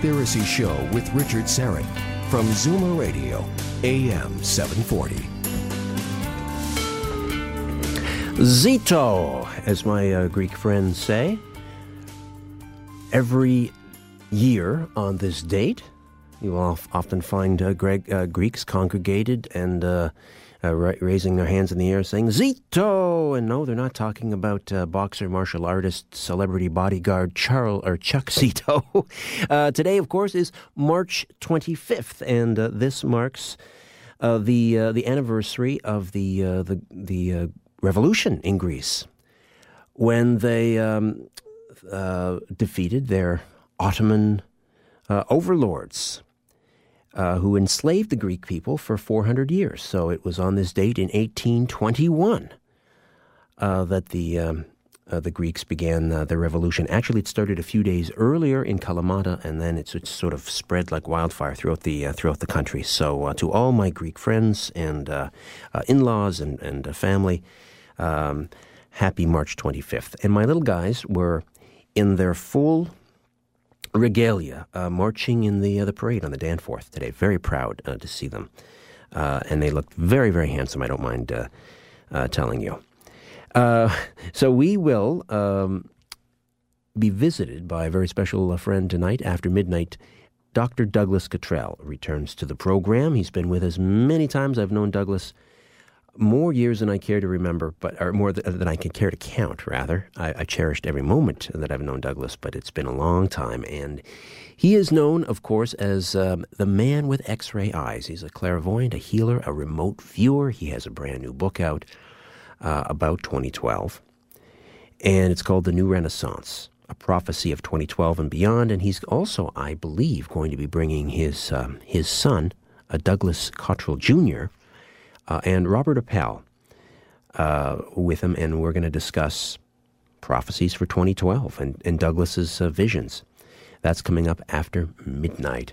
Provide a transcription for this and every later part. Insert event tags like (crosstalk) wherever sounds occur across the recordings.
Conspiracy Show with Richard Syrett from Zoomer Radio, AM 740. Zito, as my uh, Greek friends say. Every year on this date, you will often find uh, Greg, uh, Greeks congregated and uh, ra- raising their hands in the air saying, Zito! And no, they're not talking about uh, boxer, martial artist, celebrity bodyguard Charles or Chuck (laughs) Zito. uh, today, of course, is March 25th, and uh, this marks uh, the uh, the anniversary of the the the revolution in Greece when they um, defeated their Ottoman overlords. Uh, who enslaved the Greek people for 400 years. So it was on this date in 1821 uh, that the um, uh, the Greeks began uh, their revolution. Actually, it started a few days earlier in Kalamata, and then it's sort of spread like wildfire throughout the uh, throughout the country. So, uh, to all my Greek friends and uh, uh, in-laws and and family, um, happy March 25th. And my little guys were in their full regalia, uh, marching in the uh, the parade on the Danforth today. Very proud uh, to see them, and they looked very very handsome. I don't mind telling you. So we will um, be visited by a very special friend tonight after midnight. Dr. Douglas Cottrell returns to the program. He's been with us many times. I've known Douglas more years than I care to remember, but or more th- than I can care to count. Rather, I, I cherished every moment that I've known Douglas, but it's been a long time, and he is known, of course, as um, the man with X-ray eyes. He's a clairvoyant, a healer, a remote viewer. He has a brand new book out uh, about 2012, and it's called The New Renaissance. A prophecy of 2012 and beyond, and he's also, I believe, going to be bringing his um, his son, uh, Douglas Cottrell Jr., uh, and Robert Appel uh, with him, and we're going to discuss prophecies for 2012 and, and Douglas's uh, visions. That's coming up after midnight.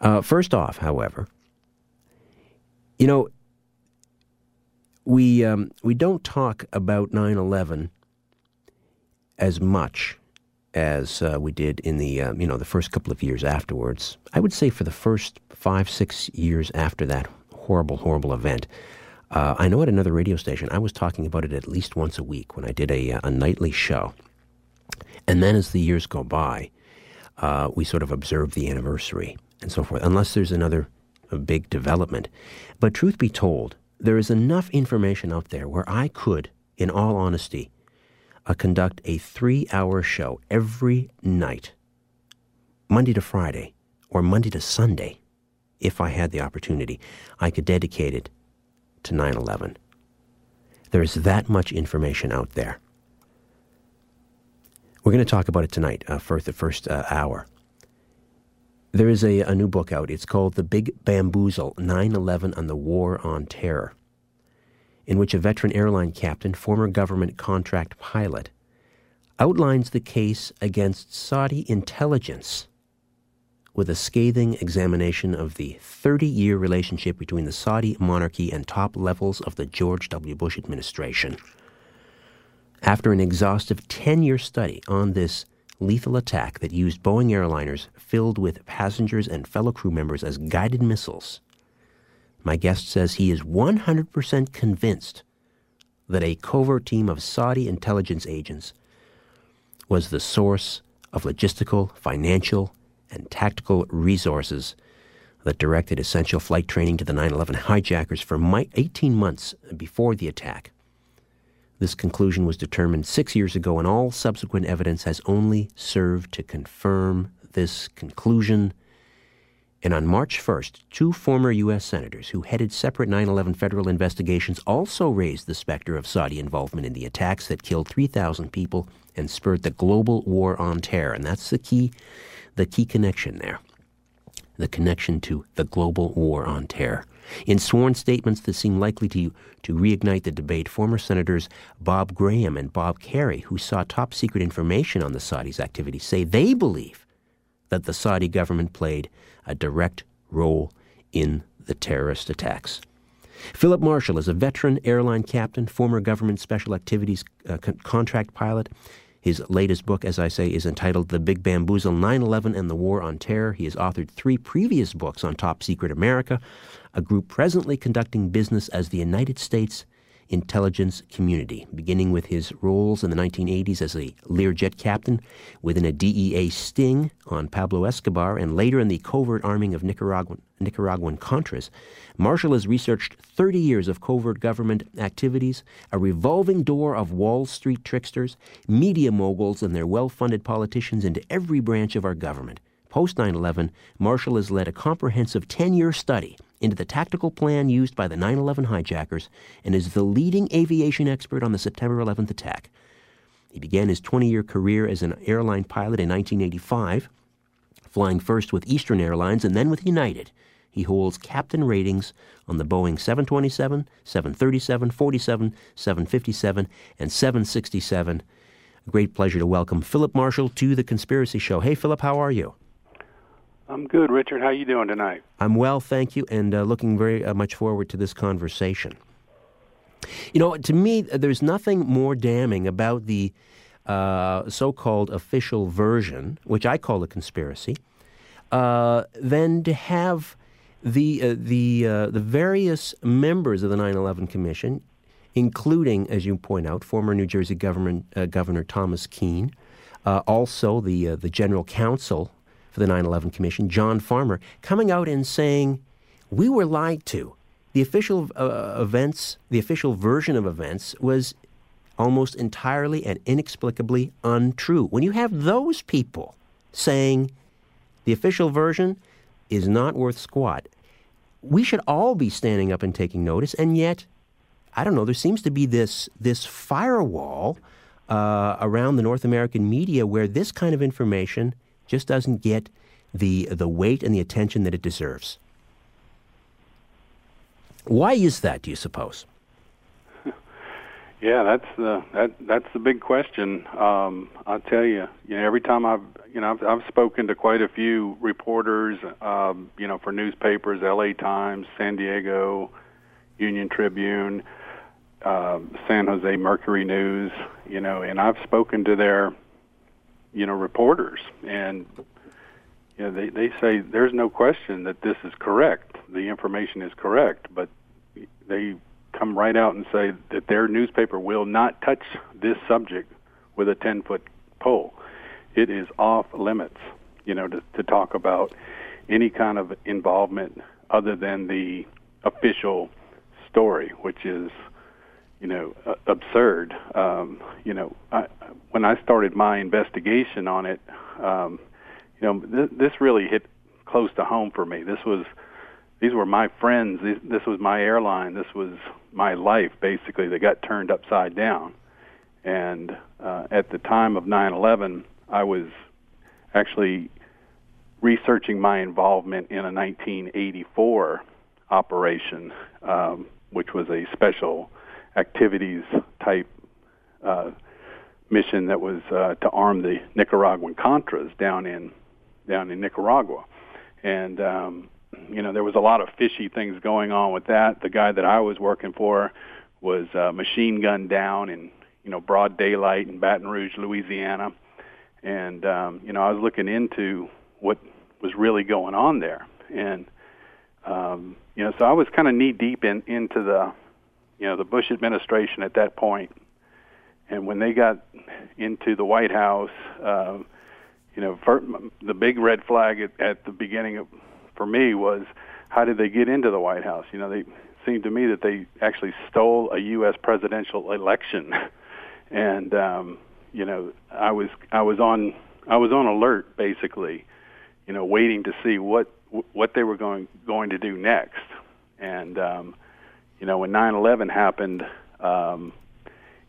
Uh, first off, however, you know, we um, we don't talk about 9/11 as much as uh, we did in the uh, you know the first couple of years afterwards. I would say for the first five six years after that horrible horrible event. Uh, I know at another radio station I was talking about it at least once a week when I did a, a nightly show, and then as the years go by, uh, we sort of observe the anniversary and so forth. Unless there's another big development, but truth be told, there is enough information out there where I could, in all honesty, uh, conduct a three hour show every night, Monday to Friday, or Monday to Sunday, if I had the opportunity. I could dedicate it to 9 11. There is that much information out there. We're going to talk about it tonight uh, for the first uh, hour. There is a, a new book out. It's called The Big Bamboozle 9 11 and the War on Terror, in which a veteran airline captain, former government contract pilot, outlines the case against Saudi intelligence with a scathing examination of the 30 year relationship between the Saudi monarchy and top levels of the George W. Bush administration. After an exhaustive 10 year study on this lethal attack that used Boeing airliners filled with passengers and fellow crew members as guided missiles, my guest says he is 100% convinced that a covert team of Saudi intelligence agents was the source of logistical, financial, and tactical resources that directed essential flight training to the 9 11 hijackers for 18 months before the attack. This conclusion was determined six years ago, and all subsequent evidence has only served to confirm this conclusion. And on March 1st, two former U.S. senators who headed separate 9 11 federal investigations also raised the specter of Saudi involvement in the attacks that killed 3,000 people and spurred the global war on terror. And that's the key, the key connection there the connection to the global war on terror. In sworn statements that seem likely to, to reignite the debate, former Senators Bob Graham and Bob Kerrey, who saw top secret information on the Saudis' activities, say they believe that the Saudi government played a direct role in the terrorist attacks. Philip Marshall is a veteran airline captain, former government special activities uh, con- contract pilot. His latest book, as I say, is entitled The Big Bamboozle 9 11 and the War on Terror. He has authored three previous books on top secret America, a group presently conducting business as the United States intelligence community, beginning with his roles in the 1980s as a Learjet captain within a DEA sting on Pablo Escobar and later in the covert arming of Nicaraguan, Nicaraguan Contras. Marshall has researched 30 years of covert government activities, a revolving door of Wall Street tricksters, media moguls, and their well funded politicians into every branch of our government. Post 9 11, Marshall has led a comprehensive 10 year study into the tactical plan used by the 9 11 hijackers and is the leading aviation expert on the September 11th attack. He began his 20 year career as an airline pilot in 1985, flying first with Eastern Airlines and then with United. He holds captain ratings on the Boeing 727, 737, 47, 757, and 767. A great pleasure to welcome Philip Marshall to the Conspiracy Show. Hey, Philip, how are you? I'm good, Richard. How are you doing tonight? I'm well, thank you, and uh, looking very uh, much forward to this conversation. You know, to me, there's nothing more damning about the uh, so-called official version, which I call a conspiracy, uh, than to have the uh, the uh, the various members of the 9/11 Commission, including, as you point out, former New Jersey government Governor Thomas Kean, also the the General Counsel for the 9 11 Commission, John Farmer, coming out and saying, We were lied to. The official uh, events, the official version of events was almost entirely and inexplicably untrue. When you have those people saying the official version is not worth squat, we should all be standing up and taking notice, and yet, I don't know, there seems to be this, this firewall uh, around the North American media where this kind of information just doesn't get the, the weight and the attention that it deserves. Why is that, do you suppose? (laughs) Yeah, that's the that that's the big question. Um, I'll tell you, you know, every time I've you know I've, I've spoken to quite a few reporters, um, you know, for newspapers, L.A. Times, San Diego, Union Tribune, uh, San Jose Mercury News, you know, and I've spoken to their you know reporters, and you know they they say there's no question that this is correct. The information is correct, but they come right out and say that their newspaper will not touch this subject with a 10 foot pole. It is off limits, you know, to, to talk about any kind of involvement other than the official story, which is you know, uh, absurd. Um, you know, I, when I started my investigation on it, um, you know, th- this really hit close to home for me. This was, these were my friends. This, this was my airline. This was my life, basically, that got turned upside down. And uh, at the time of 9/11, I was actually researching my involvement in a 1984 operation, um, which was a special activities type uh, mission that was uh, to arm the Nicaraguan Contras down in down in Nicaragua. and um, you know there was a lot of fishy things going on with that. The guy that I was working for was uh, machine gunned down in you know broad daylight in Baton Rouge, Louisiana, and um, you know I was looking into what was really going on there, and um, you know so I was kind of knee deep in into the you know the Bush administration at that point, and when they got into the White House. Uh, you know, for, the big red flag at, at the beginning of, for me was how did they get into the White House? You know, they seemed to me that they actually stole a U.S. presidential election, (laughs) and um, you know, I was I was on I was on alert basically, you know, waiting to see what what they were going going to do next, and um, you know, when 9/11 happened, um,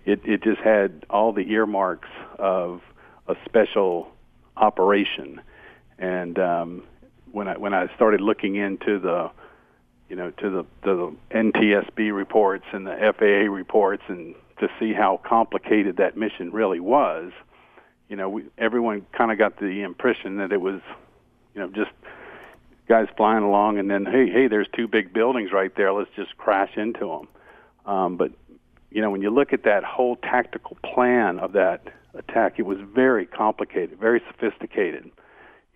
it it just had all the earmarks of a special operation, and um, when I when I started looking into the you know to the the NTSB reports and the FAA reports and to see how complicated that mission really was, you know, we, everyone kind of got the impression that it was, you know, just guys flying along and then hey hey there's two big buildings right there let's just crash into them. Um, but you know when you look at that whole tactical plan of that attack, it was very complicated, very sophisticated.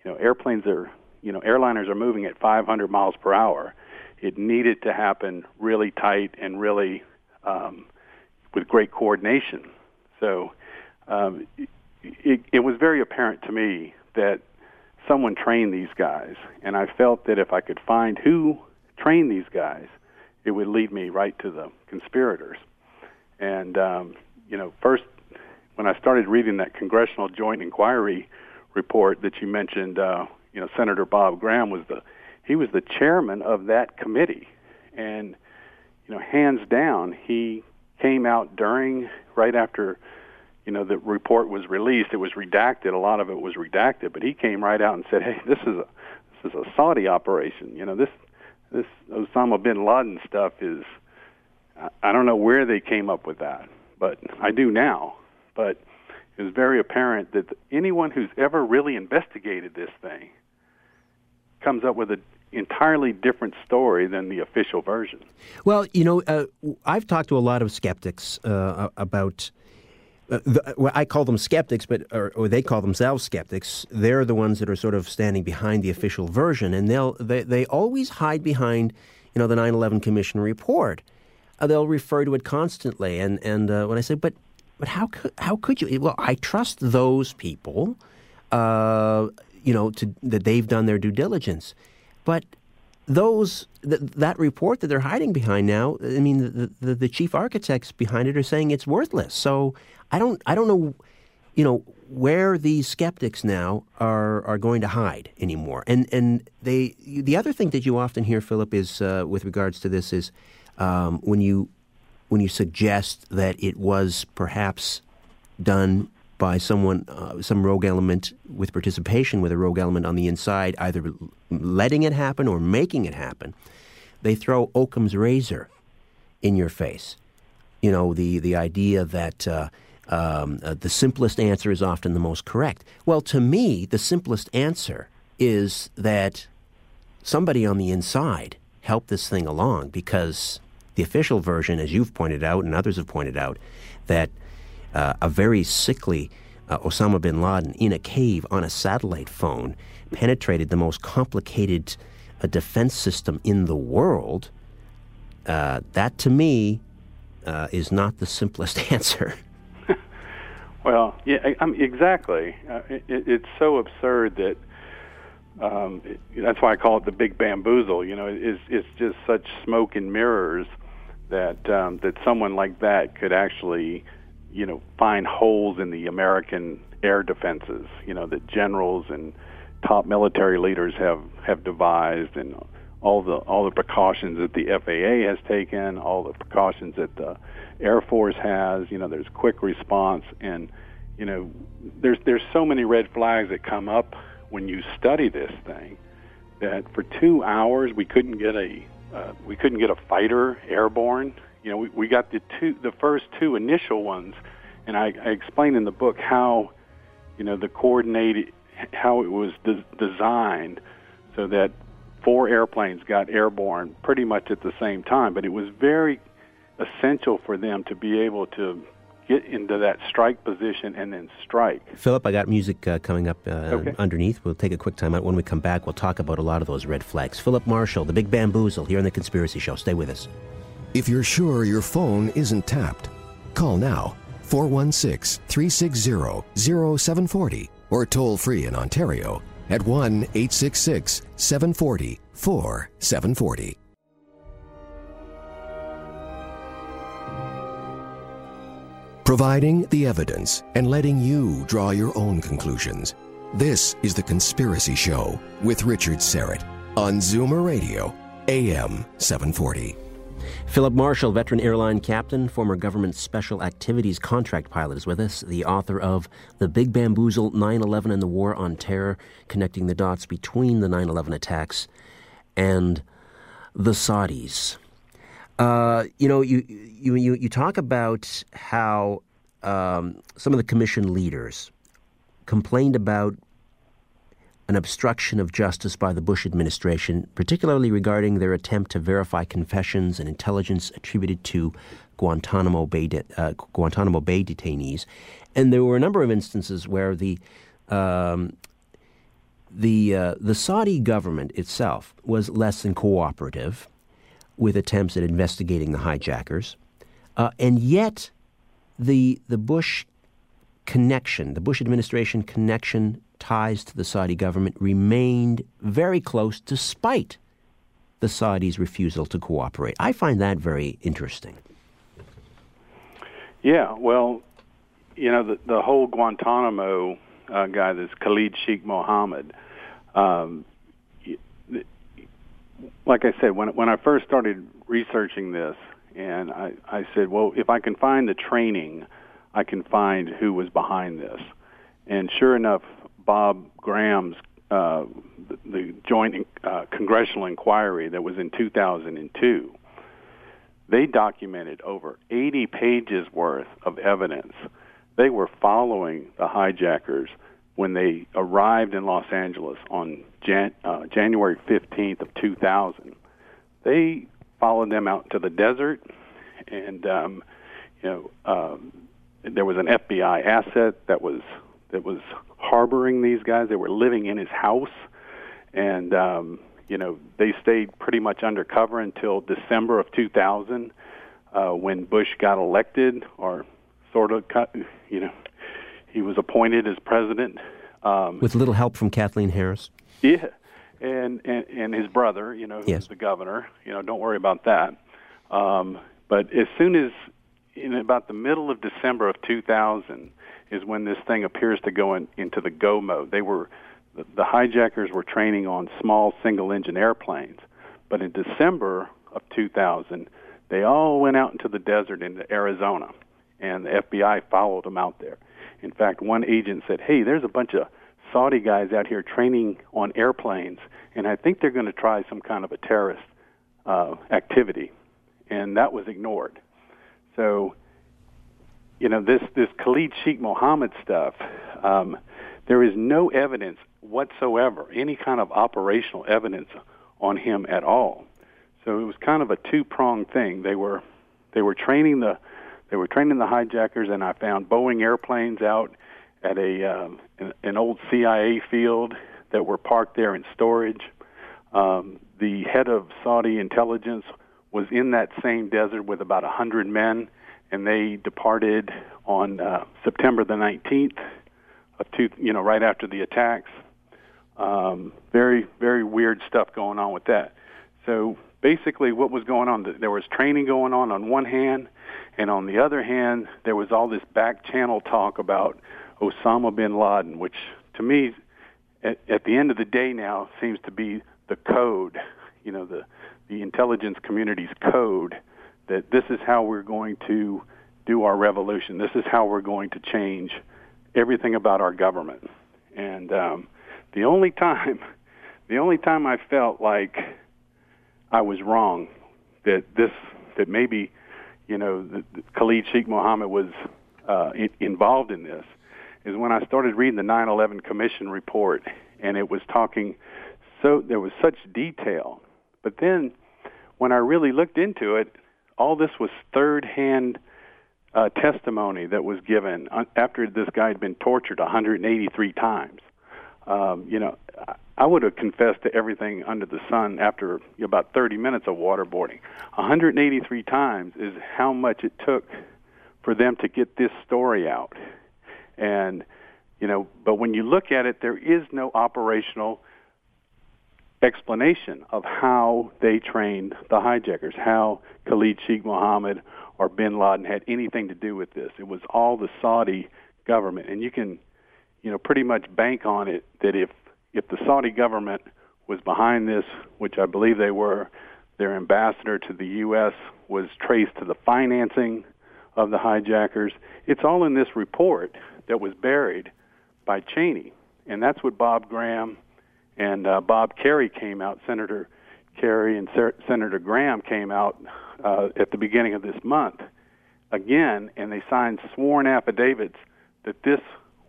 You know, airplanes are you know, airliners are moving at 500 miles per hour. It needed to happen really tight and really um, with great coordination. So um, it, it was very apparent to me that someone trained these guys, and I felt that if I could find who trained these guys, it would lead me right to the conspirators. And um, you know, first when I started reading that Congressional Joint Inquiry report that you mentioned uh, you know, Senator Bob Graham was the he was the chairman of that committee, and you know, hands down, he came out during right after you know the report was released. It was redacted. A lot of it was redacted, but he came right out and said, "Hey, this is a this is a Saudi operation. You know, this this Osama bin Laden stuff is I don't know where they came up with that, but I do now. But it was very apparent that anyone who's ever really investigated this thing comes up with an entirely different story than the official version. Well, you know, uh, I've talked to a lot of skeptics uh, about. The, well, I call them skeptics, but or, or, they call themselves skeptics. They're the ones that are sort of standing behind the official version, and they'll they, they always hide behind, you know, the 9/11 Commission report. Uh, they'll refer to it constantly, and and uh, when I say, but but how could how could you? Well, I trust those people. Uh, you know, to, that they've done their due diligence. But those th- that report that they're hiding behind now, I mean, the, the, the chief architects behind it are saying it's worthless. So I don't I don't know, you know, where these skeptics now are are going to hide anymore. And and they the other thing that you often hear, Philip, is uh, with regards to this is um, when you when you suggest that it was perhaps done by someone, uh, some rogue element with participation with a rogue element on the inside, either letting it happen or making it happen, they throw Occam's razor in your face. You know, the, the idea that uh, um, uh, the simplest answer is often the most correct. Well, to me, the simplest answer is that somebody on the inside helped this thing along because the official version, as you've pointed out and others have pointed out, that uh, a very sickly uh, Osama bin Laden in a cave on a satellite phone penetrated the most complicated uh, defense system in the world, uh, that to me uh, is not the simplest (laughs) answer. (laughs) well, yeah, I, I mean, exactly. Uh, it, it's so absurd that um, it, that's why I call it the big bamboozle. You know, it's it's just such smoke and mirrors that um, that someone like that could actually you know, find holes in the American air defenses, you know, that generals and top military leaders have have devised and all the all the precautions that the FAA has taken, all the precautions that the Air Force has, you know, there's quick response. And you know, there's there's so many red flags that come up when you study this thing that for 2 hours we couldn't get a uh, we couldn't get a fighter airborne you know, we, we got the two, the first two initial ones, and I, I explain in the book how, you know, the coordinated, how it was de- designed so that four airplanes got airborne pretty much at the same time. But it was very essential for them to be able to get into that strike position and then strike. Philip, I got music uh, coming up uh, okay. underneath. We'll take a quick time out. When we come back, we'll talk about a lot of those red flags. Philip Marshall, The Big Bamboozle, here on The Conspiracy Show. Stay with us. If you're sure your phone isn't tapped, call now 416 360 0740 or toll free in Ontario at 1 866 740 4740. Providing the evidence and letting you draw your own conclusions. This is The Conspiracy Show with Richard Syrett on Zoomer Radio, AM 740. Philip Marshall, veteran airline captain, former government special activities contract pilot, is with us, the author of The Big Bamboozle 9 11 and the War on Terror, connecting the dots between the 9 11 attacks and the Saudis. Uh, you know, you, you, you, you talk about how um, some of the commission leaders complained about an obstruction of justice by the Bush administration, particularly regarding their attempt to verify confessions and intelligence attributed to Guantanamo Bay, de- uh, Guantanamo Bay detainees. And there were a number of instances where the um, the uh, the Saudi government itself was less than cooperative with attempts at investigating the hijackers, uh, and yet the the Bush connection, the Bush administration connection ties to the Saudi government remained very close despite the Saudis' refusal to cooperate. I find that very interesting. Yeah, well, you know, the, the whole Guantanamo uh, guy, this Khalid Sheikh Mohammed, um, like I said, when when I first started researching this, and I, I said, well, if I can find the training, I can find who was behind this. And sure enough, Bob Graham's uh, the, the joint uh, congressional inquiry that was in 2002, they documented over 80 pages worth of evidence. They were following the hijackers when they arrived in Los Angeles on Jan- uh, January 15th of 2000. They followed them out to the desert, and um, you know um, there was an FBI asset that was that was harboring these guys. They were living in his house, and um, you know they stayed pretty much undercover until December of 2000, uh, when Bush got elected, or sort of, you know, he was appointed as president um, with little help from Kathleen Harris. Yeah, and and, and his brother, you know, who's yes. the governor. You know, don't worry about that. Um, but as soon as in about the middle of December of 2000 is when this thing appears to go in, into the go mode. They were the, the hijackers were training on small single engine airplanes, but in December of 2000, they all went out into the desert into Arizona, and the FBI followed them out there. In fact, one agent said, "Hey, there's a bunch of Saudi guys out here training on airplanes, and I think they're going to try some kind of a terrorist uh, activity," and that was ignored. So you know this this Khalid Sheikh Mohammed stuff. Um, there is no evidence whatsoever, any kind of operational evidence on him at all. So it was kind of a two pronged thing. They were they were training the they were training the hijackers, and I found Boeing airplanes out at a um, an, an old CIA field that were parked there in storage. Um, the head of Saudi intelligence was in that same desert with about a hundred men and they departed on uh, September the 19th of two, you know, right after the attacks. Um, very, very weird stuff going on with that. So basically, what was going on? There was training going on on one hand, and on the other hand, there was all this back channel talk about Osama bin Laden, which to me, at, at the end of the day now, seems to be the code, you know, the the intelligence community's code that this is how we're going to do our revolution. This is how we're going to change everything about our government. And um, the only time, (laughs) the only time I felt like I was wrong, that this, that maybe, you know, the, the Khalid Sheikh Mohammed was uh, in, involved in this, is when I started reading the 9/11 Commission report, and it was talking so there was such detail. But then, when I really looked into it, all this was third-hand uh, testimony that was given after this guy had been tortured 183 times. Um, you know, I would have confessed to everything under the sun after about 30 minutes of waterboarding. 183 times is how much it took for them to get this story out. And, you know, but when you look at it, there is no operational explanation of how they trained the hijackers, how Khalid Sheikh Mohammed or bin Laden had anything to do with this. It was all the Saudi government. And you can, you know, pretty much bank on it that if if the Saudi government was behind this, which I believe they were, their ambassador to the U.S. was traced to the financing of the hijackers. It's all in this report that was buried by Cheney, and that's what Bob Graham and uh, Bob Kerrey came out. Senator Kerrey and Ser- Senator Graham came out uh, at the beginning of this month again, and they signed sworn affidavits that this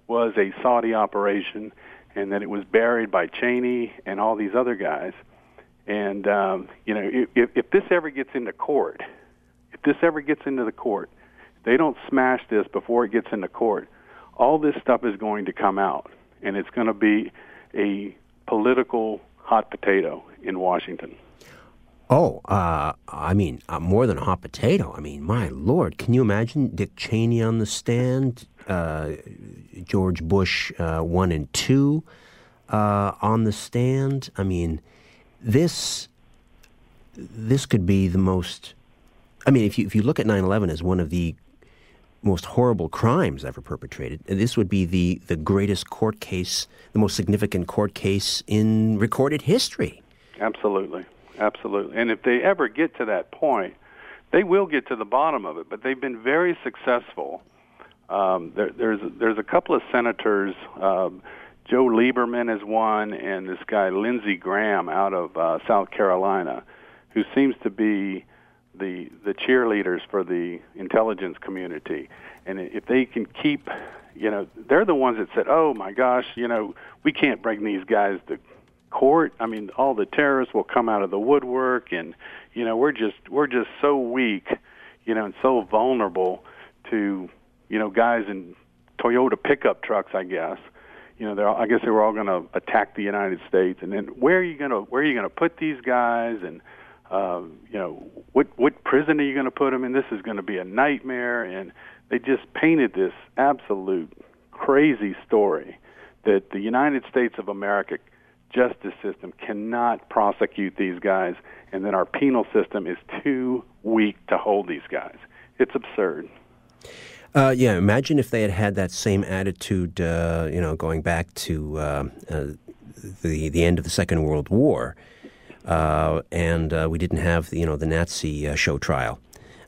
was a Saudi operation and that it was buried by Cheney and all these other guys. And um, you know, if, if this ever gets into court, if this ever gets into the court, they don't smash this before it gets into court. All this stuff is going to come out, and it's going to be a political hot potato in Washington. Oh, uh, I mean, uh, more than a hot potato. I mean, my lord, can you imagine Dick Cheney on the stand, uh, George Bush uh, one and two uh, on the stand? I mean, this this could be the most. I mean, if you if you look at 9/11 as one of the most horrible crimes ever perpetrated, this would be the the greatest court case, the most significant court case in recorded history. Absolutely. Absolutely. And if they ever get to that point, they will get to the bottom of it. But they've been very successful. Um, there, there's there's a couple of senators. Um, Joe Lieberman is one, and this guy Lindsey Graham out of uh, South Carolina, who seems to be the the cheerleaders for the intelligence community. And if they can keep, you know, they're the ones that said, "Oh my gosh, you know, we can't bring these guys to court. I mean, all the terrorists will come out of the woodwork, and you know, we're just we're just so weak, you know, and so vulnerable to you know guys in Toyota pickup trucks, I guess. You know, they're I guess they were all going to attack the United States, and then where are you going to where are you going to put these guys, and uh, you know, what what prison are you going to put them in? This is going to be a nightmare, and they just painted this absolute crazy story that the United States of America justice system cannot prosecute these guys, and then our penal system is too weak to hold these guys. It's absurd. Uh, yeah, imagine if they had had that same attitude, uh, you know, going back to uh, uh the the end of the Second World War, uh, and uh, we didn't have you know the Nazi show trial.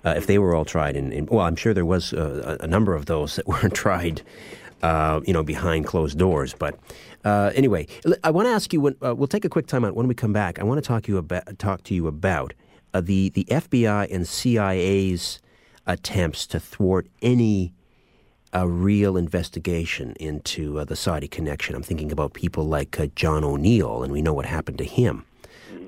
if they were all tried in, well, I'm sure there was a, a number of those that (laughs) weren't tried, you know, behind closed doors, but. Uh, anyway, I want to ask you. When, uh, we'll take a quick time out. When we come back, I want to talk you about talk to you about uh, the the FBI and CIA's attempts to thwart any a uh, real investigation into uh, the Saudi connection. I'm thinking about people like uh, John O'Neill, and we know what happened to him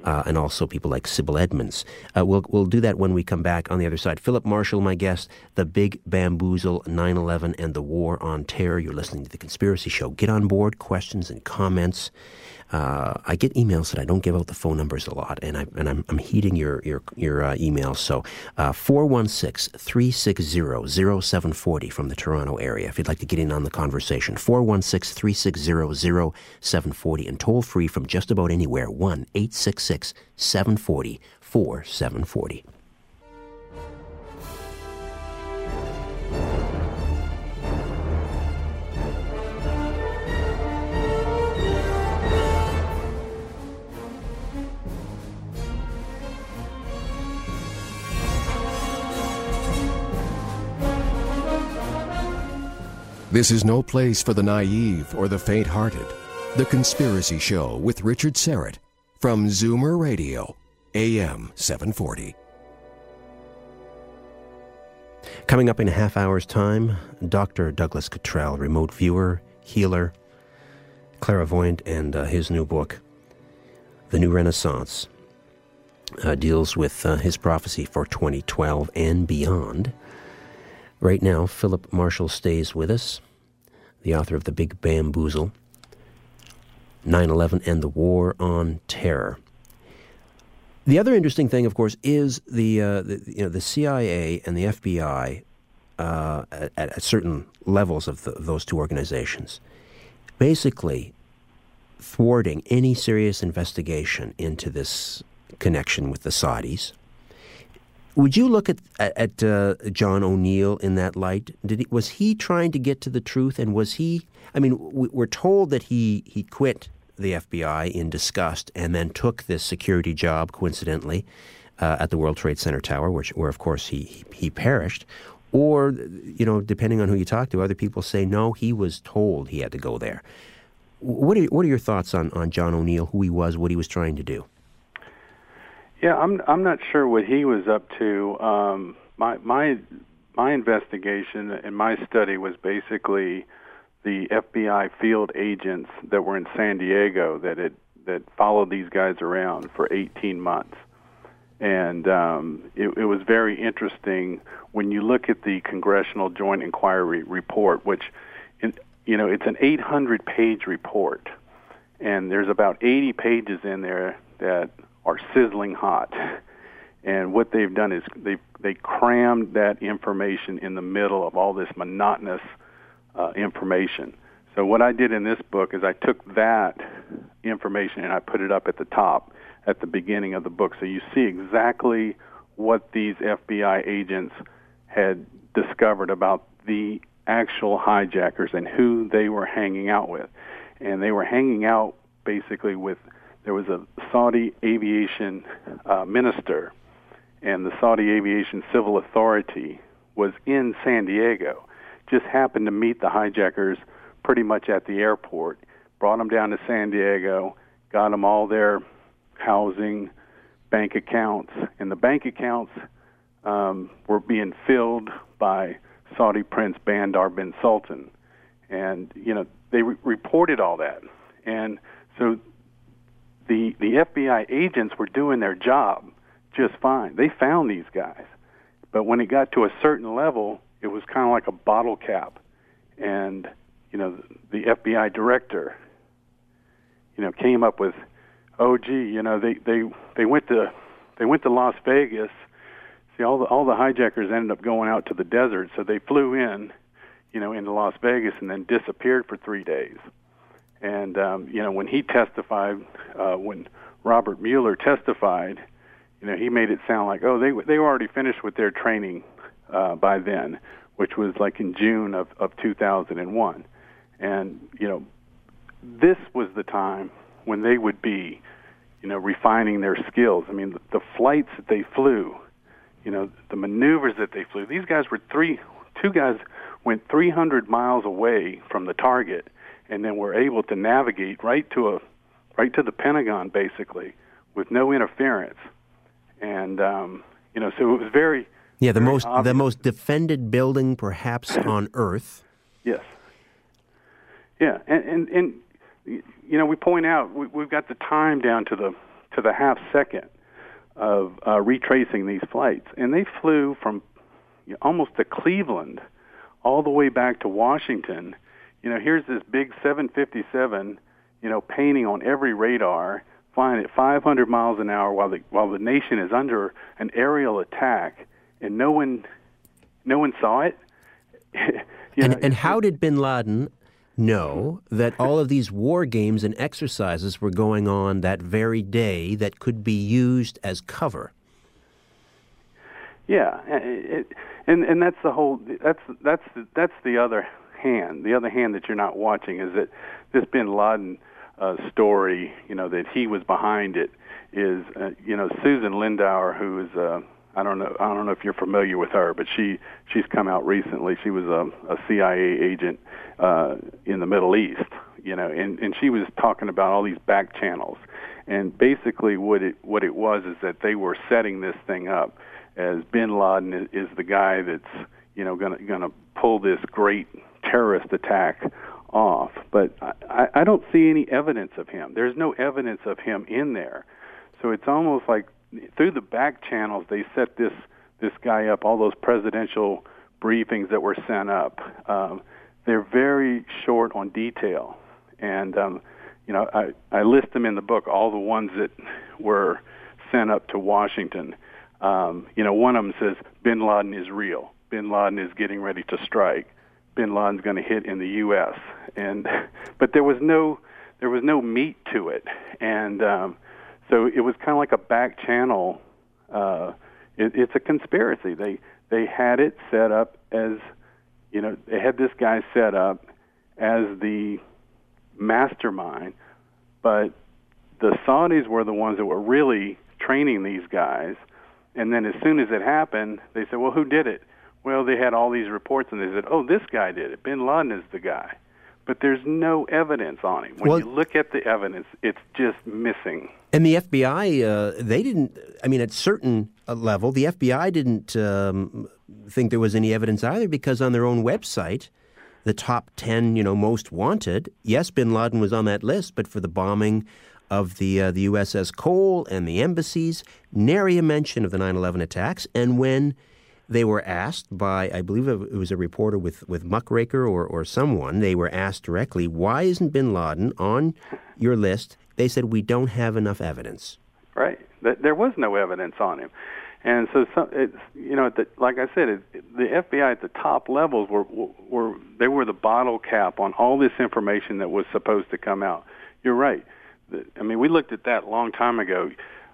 uh, and also people like Sibel Edmonds. Uh, we'll, we'll do that when we come back on the other side. Philip Marshall, my guest, The Big Bamboozle, 9 11, and the War on Terror. You're listening to The Conspiracy Show. Get on board, questions and comments. Uh, I get emails that I don't give out the phone numbers a lot, and, I, and I'm, I'm heeding your, your, your uh, emails. So uh, 416 360 0740 from the Toronto area if you'd like to get in on the conversation. 416 360 0740 and toll free from just about anywhere 1 866 740 4740. This is no place for the naive or the faint hearted. The Conspiracy Show with Richard Syrett from Zoomer Radio, AM 740. Coming up in a half hour's time, Dr. Douglas Cottrell, remote viewer, healer, clairvoyant, and uh, his new book, The New Renaissance uh, deals with uh, his prophecy for 2012 and beyond. Right now, Philip Marshall stays with us, the author of The Big Bamboozle, 9 11 and the War on Terror. The other interesting thing, of course, is the, uh, the you know the CIA and the FBI uh, at, at, certain levels of the, those two organizations, basically thwarting any serious investigation into this connection with the Saudis. Would you look at at uh, John O'Neill in that light? Did he, was he trying to get to the truth, and was he? I mean, we're told that he he quit the FBI in disgust and then took this security job, coincidentally, uh, at the World Trade Center tower, which, where of course he he perished. Or, you know, depending on who you talk to, other people say no, he was told he had to go there. What are what are your thoughts on on John O'Neill, who he was, what he was trying to do? Yeah, I'm I'm not sure what he was up to. Um, my my my investigation and my study was basically the FBI field agents that were in San Diego that had that followed these guys around for 18 months, and um, it, it was very interesting when you look at the Congressional Joint Inquiry report, which, in, you know, it's an 800-page report, and there's about 80 pages in there that are sizzling hot. And what they've done is they they crammed that information in the middle of all this monotonous uh, information. So what I did in this book is I took that information and I put it up at the top at the beginning of the book, so you see exactly what these FBI agents had discovered about the actual hijackers and who they were hanging out with. And they were hanging out basically with there was a Saudi aviation uh, minister, and the Saudi Aviation Civil Authority was in San Diego. Just happened to meet the hijackers pretty much at the airport, brought them down to San Diego, got them all their housing, bank accounts, and the bank accounts um, were being filled by Saudi Prince Bandar bin Sultan, and you know they re- reported all that, and so the the FBI agents were doing their job just fine. They found these guys, but when it got to a certain level, it was kind of like a bottle cap, and you know the FBI director, you know, came up with, oh gee, you know they they they went to they went to Las Vegas. See, all the all the hijackers ended up going out to the desert, so they flew in, you know, into Las Vegas and then disappeared for three days. And um, you know, when he testified, uh, when Robert Mueller testified, you know, he made it sound like, oh, they they were already finished with their training uh, by then, which was like in June of of 2001. And you know, this was the time when they would be, you know, refining their skills. I mean, the, the flights that they flew, you know, the maneuvers that they flew. These guys were three, two guys went 300 miles away from the target and then we're able to navigate right to a right to the Pentagon basically with no interference. And um, you know, so it was very yeah the most obvious. the most defended building perhaps (coughs) on Earth. Yes. Yeah, and and, and you know we point out we, we've got the time down to the to the half second of uh, retracing these flights, and they flew from almost to Cleveland all the way back to Washington you know, here's this big 757, you know, painting on every radar, flying at 500 miles an hour while the while the nation is under an aerial attack, and no one, no one saw it. (laughs) and, know, and how did Bin Laden know that all of these war games and exercises were going on that very day that could be used as cover? Yeah, it, and and that's the whole. That's that's that's the other hand. The other hand that you're not watching is that this Bin Laden uh, story, you know, that he was behind it, is uh, you know Susan Lindauer, who is uh, I don't know I don't know if you're familiar with her, but she she's come out recently. She was a, a CIA agent uh, in the Middle East, you know, and and she was talking about all these back channels, and basically what it what it was is that they were setting this thing up as Bin Laden is, the guy that's you know going to going to pull this great terrorist attack off. But I, I don't see any evidence of him. There's no evidence of him in there. So it's almost like through the back channels they set this this guy up. All those presidential briefings that were sent up, um, they're very short on detail, and um, you know I I list them in the book. All the ones that (laughs) were sent up to Washington. Um, you know, one of them says Bin Laden is real. Bin Laden is getting ready to strike. Bin Laden's going to hit in the U.S. And (laughs) but there was no there was no meat to it, and um, so it was kind of like a back channel. Uh, it, it's a conspiracy. They they had it set up as you know they had this guy set up as the mastermind, but the Saudis were the ones that were really training these guys. And then as soon as it happened, they said, "Well, who did it?" Well, they had all these reports, and they said, "Oh, this guy did it. Bin Laden is the guy." But there's no evidence on him. When well, you look at the evidence, it's just missing. And the FBI, uh, they didn't. I mean, at certain uh, level, the FBI didn't um, think there was any evidence either, because on their own website, the top ten, you know, most wanted, yes, Bin Laden was on that list, but for the bombing of the uh, the USS Cole and the embassies, nary a mention of the 9/11 attacks. And when they were asked by, I believe it was a reporter with, with Muckraker or, or someone, they were asked directly, why isn't bin Laden on your list? They said, we don't have enough evidence. Right. There was no evidence on him. And so, some, it's you know, the, like I said, it, the FBI at the top levels were were they were the bottle cap on all this information that was supposed to come out. You're right. I mean, we looked at that a long time ago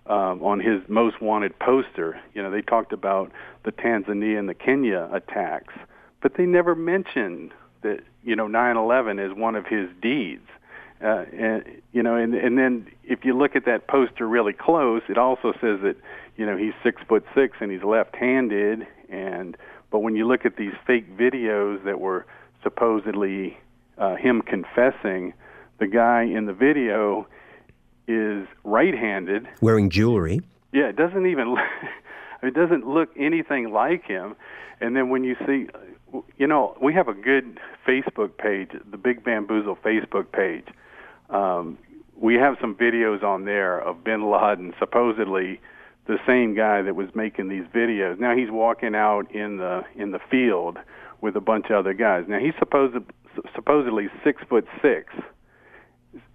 um, on his most wanted poster. You know, they talked about the Tanzania and the Kenya attacks, but they never mentioned that you know 9/11 is one of his deeds. Uh, and you know, and and then if you look at that poster really close, it also says that you know he's six foot six and he's left-handed. And but when you look at these fake videos that were supposedly uh, him confessing, the guy in the video is right-handed, wearing jewelry. Yeah, it doesn't even (laughs) it doesn't look anything like him. And then when you see, you know, we have a good Facebook page, the Big Bamboozle Facebook page. Um, we have some videos on there of Bin Laden, supposedly the same guy that was making these videos. Now he's walking out in the in the field with a bunch of other guys. Now he's supposed supposedly six foot six,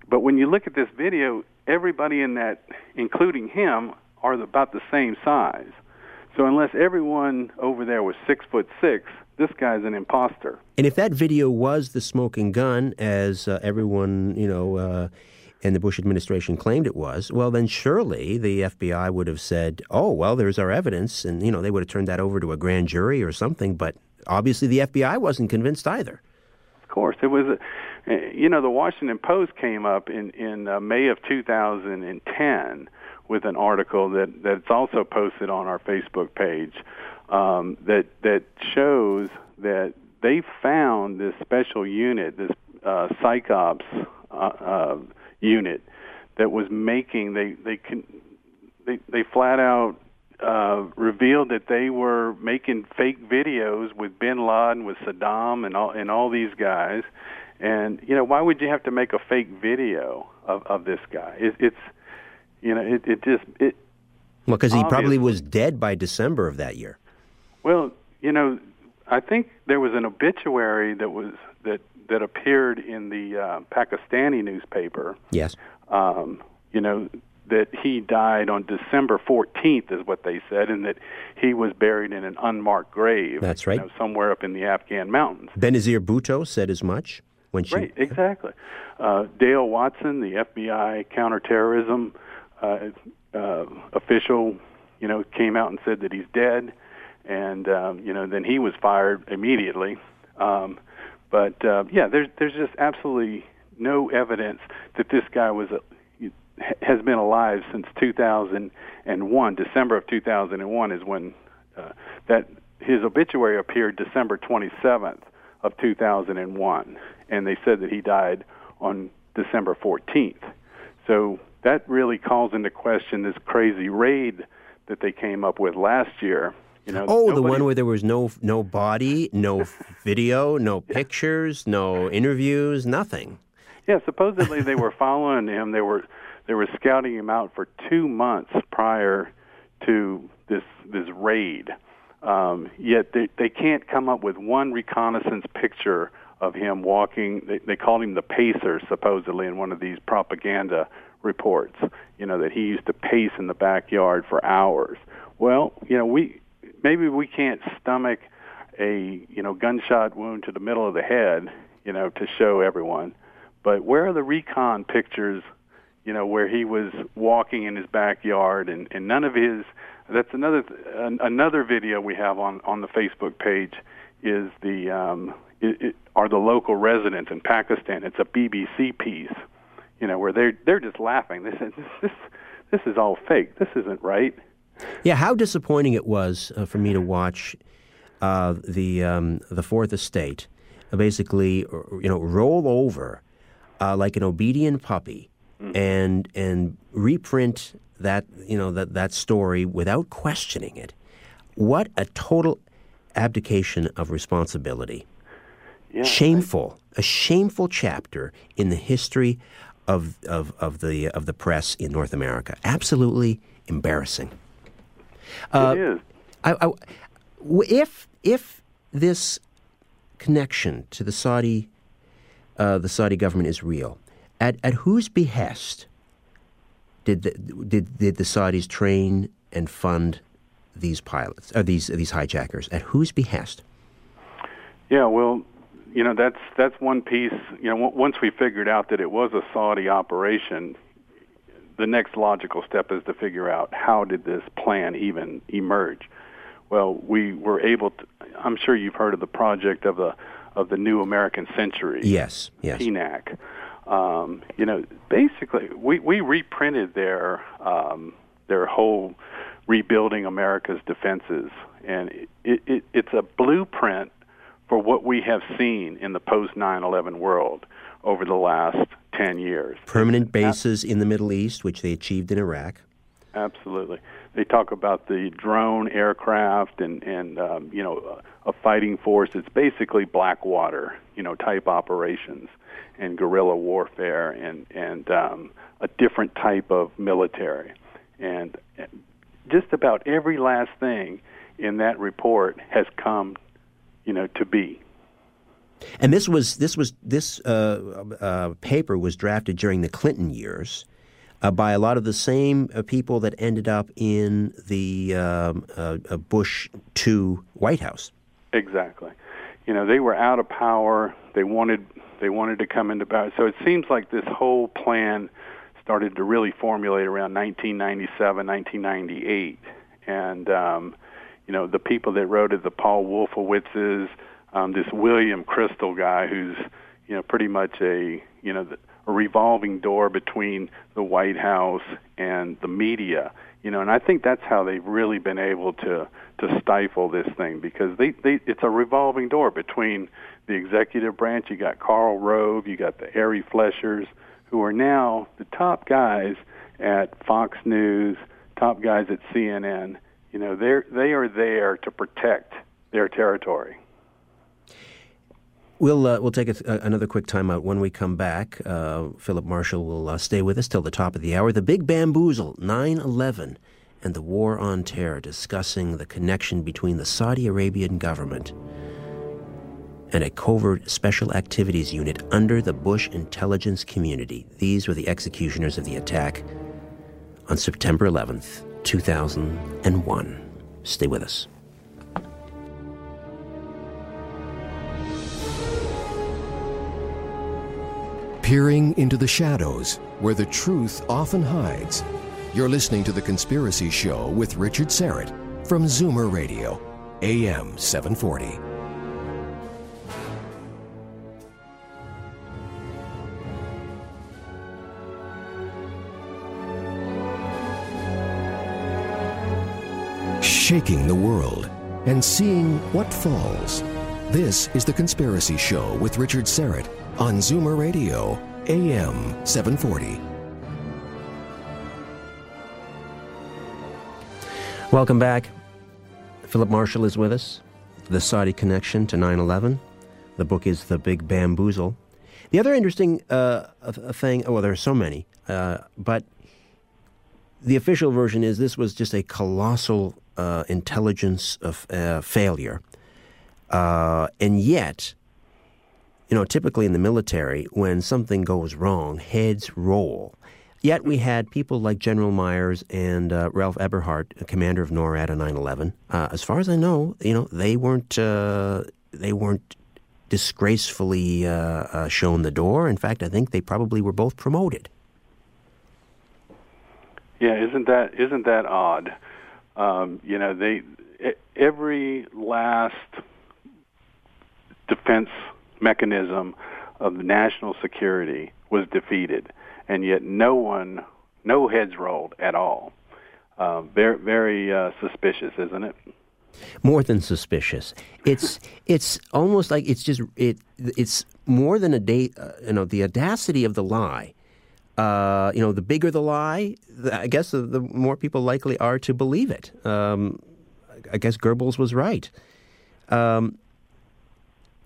but when you look at this video, everybody in that, including him, are about the same size. So unless everyone over there was six foot six, this guy's an imposter. And if that video was the smoking gun, as uh, everyone you know uh, in the Bush administration claimed it was, well, then surely the FBI would have said, "Oh, well, there's our evidence," and you know they would have turned that over to a grand jury or something. But obviously, the FBI wasn't convinced either. Of course, it was. A, you know, the Washington Post came up in in uh, May of 2010 with an article that that's also posted on our Facebook page um, that that shows that they found this special unit, this uh, psyops uh, uh, unit that was making they they can they they flat out uh, revealed that they were making fake videos with Bin Laden, with Saddam, and all and all these guys. And you know, why would you have to make a fake video of of this guy? It, it's you know, it, it just it. Well, because he probably was dead by December of that year. Well, you know, I think there was an obituary that was that that appeared in the uh, Pakistani newspaper. Yes. Um, you know that he died on December 14th is what they said, and that he was buried in an unmarked grave. That's right. You know, somewhere up in the Afghan mountains. Benazir Bhutto said as much when she. Right. Exactly. Uh, Dale Watson, the FBI counterterrorism uh, uh, official, you know, came out and said that he's dead, and um, you know, then he was fired immediately. Um, but uh, yeah, there's there's just absolutely no evidence that this guy was a, has been alive since 2001. December of 2001 is when uh, that his obituary appeared December 27th of 2001, and they said that he died on December 14th. So that really calls into question this crazy raid that they came up with last year You know, oh, the one where there was no no body, no (laughs) video, no pictures, no interviews, nothing. Yeah, supposedly they were (laughs) following him. They were they were scouting him out for two months prior to this this raid. Um, yet they they can't come up with one reconnaissance picture of him walking. They, they called him the pacer, supposedly in one of these propaganda reports. You know that he used to pace in the backyard for hours. Well, you know we maybe we can't stomach a you know gunshot wound to the middle of the head. You know to show everyone. But where are the recon pictures you know, where he was walking in his backyard, and, and none of his. That's another an, another video we have on on the Facebook page is the um, it, it, are the local residents in Pakistan. It's a BBC piece, you know, where they're they're just laughing. They said this this this is all fake. This isn't right. Yeah, how disappointing it was uh, for me to watch uh, the um, the Fourth Estate uh, basically, you know, roll over uh, like an obedient puppy and and reprint that you know that that story without questioning it. What a total abdication of responsibility. Yeah, Shameful, a shameful chapter in the history of of, of the of the press in North America. Absolutely embarrassing. it is. I, I, if if this connection to the Saudi uh, the Saudi government is real, at at whose behest did the, did did the Saudis train and fund these pilots or these these hijackers? At whose behest? Yeah, well, you know that's that's one piece. You know, w- once we figured out that it was a Saudi operation, the next logical step is to figure out how did this plan even emerge. Well, we were able to. I'm sure you've heard of the project of the of the New American Century. Yes, yes. PNAC. Um, you know, basically, we we reprinted their um, their whole rebuilding America's defenses, and it, it, it's a blueprint for what we have seen in the post 9/11 world over the last 10 years. Permanent bases in the Middle East, which they achieved in Iraq. Absolutely. They talk about the drone aircraft and and um, you know a, a fighting force. It's basically Blackwater, you know, type operations and guerrilla warfare and and um, a different type of military. And just about every last thing in that report has come, you know, to be. And this was this was this uh, uh, paper was drafted during the Clinton years uh, by a lot of the same uh, people that ended up in the um, uh, uh, Bush II White House. Exactly. You know, they were out of power. They wanted they wanted to come into power. So it seems like this whole plan started to really formulate around 1997, 1998, and um, you know the people that wrote it, the Paul Wolfowitzes, um, this William Kristol guy, who's you know pretty much a you know a revolving door between the White House and the media. You know, and I think that's how they've really been able to to stifle this thing because they, they it's a revolving door between the executive branch. You got Karl Rove, you got the Ari Fleischers, who are now the top guys at Fox News, top guys at CNN. You know, they're they are there to protect their territory. We'll uh, we'll take a, uh, another quick timeout. When we come back, uh, Philip Marshall will uh, stay with us till the top of the hour. The Big Bamboozle, 9/11, and the War on Terror, discussing the connection between the Saudi Arabian government and a covert special activities unit under the Bush intelligence community. These were the executioners of the attack on September 11th, 2001. Stay with us. Peering into the shadows where the truth often hides. You're listening to The Conspiracy Show with Richard Syrett from Zoomer Radio, AM 740. Shaking the world and seeing what falls. This is The Conspiracy Show with Richard Syrett on Zoomer Radio, AM 740. Welcome back. Philip Marshall is with us. The Saudi Connection to 9 11. The book is The Big Bamboozle. The other interesting uh, thing, well, there are so many, uh, but the official version is this was just a colossal uh, intelligence of, uh, failure. Uh, and yet, you know, typically in the military, when something goes wrong, heads roll. Yet we had people like General Myers and uh, Ralph Eberhart, commander of NORAD on 9/11. Uh, as far as I know, you know, they weren't uh, they weren't disgracefully uh, shown the door. In fact, I think they probably were both promoted. Yeah, isn't that isn't that odd? Um, you know, they every last defense mechanism of national security was defeated, and yet no one, no heads rolled at all. Uh, very, very uh, suspicious, isn't it? More than suspicious. It's (laughs) it's almost like it's just it. It's more than a day. Uh, you know, the audacity of the lie. Uh, you know, the bigger the lie, I guess the, the, more people likely are to believe it. Um, I guess Goebbels was right. Um,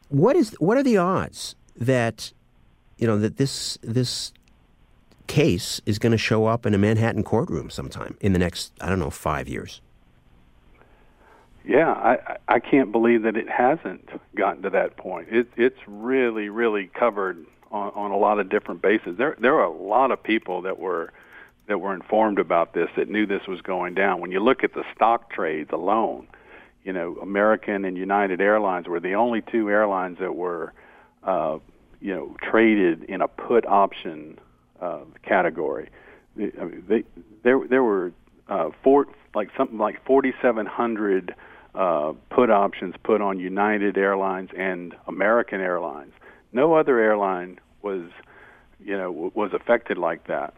what is what are the odds that you know that this this case is going to show up in a Manhattan courtroom sometime in the next I don't know five years? Yeah, I I can't believe that it hasn't gotten to that point. It it's really really covered on, on a lot of different bases. There there are a lot of people that were that were informed about this that knew this was going down. When you look at the stock trades alone, you know, American and United Airlines were the only two airlines that were, uh, you know, traded in a put option uh, category. I mean, they, there, there were uh, four, like something like 4,700 uh, put options put on United Airlines and American Airlines. No other airline was, you know, was affected like that.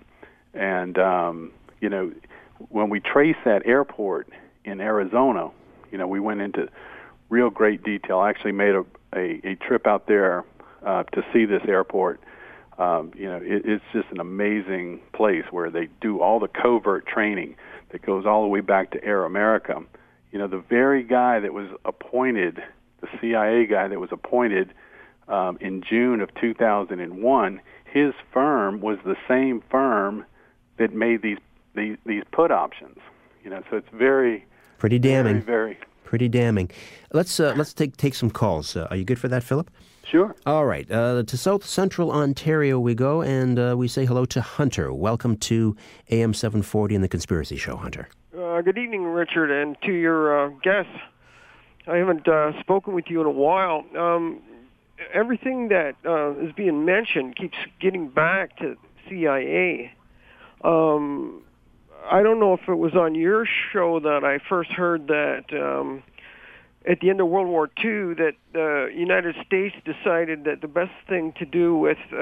And um, you know, when we trace that airport in Arizona, you know, we went into real great detail. I actually made a, a, a trip out there uh, to see this airport. Um, you know, it, it's just an amazing place where they do all the covert training that goes all the way back to Air America. You know, the very guy that was appointed, the CIA guy that was appointed um, in June of 2001, his firm was the same firm that made these these, these put options. You know, so it's very Pretty damning. Very, very. Pretty damning. Let's uh, let's take take some calls. Uh, are you good for that, Philip? Sure. All right. Uh, to South Central Ontario we go, and uh, we say hello to Hunter. Welcome to AM 740 and the Conspiracy Show, Hunter. Uh, good evening, Richard, and to your uh, guests. I haven't spoken with you in a while. Um, everything that is being mentioned keeps getting back to CIA. Um, I don't know if it was on your show that I first heard that um, at the end of World War II that the United States decided that the best thing to do with uh,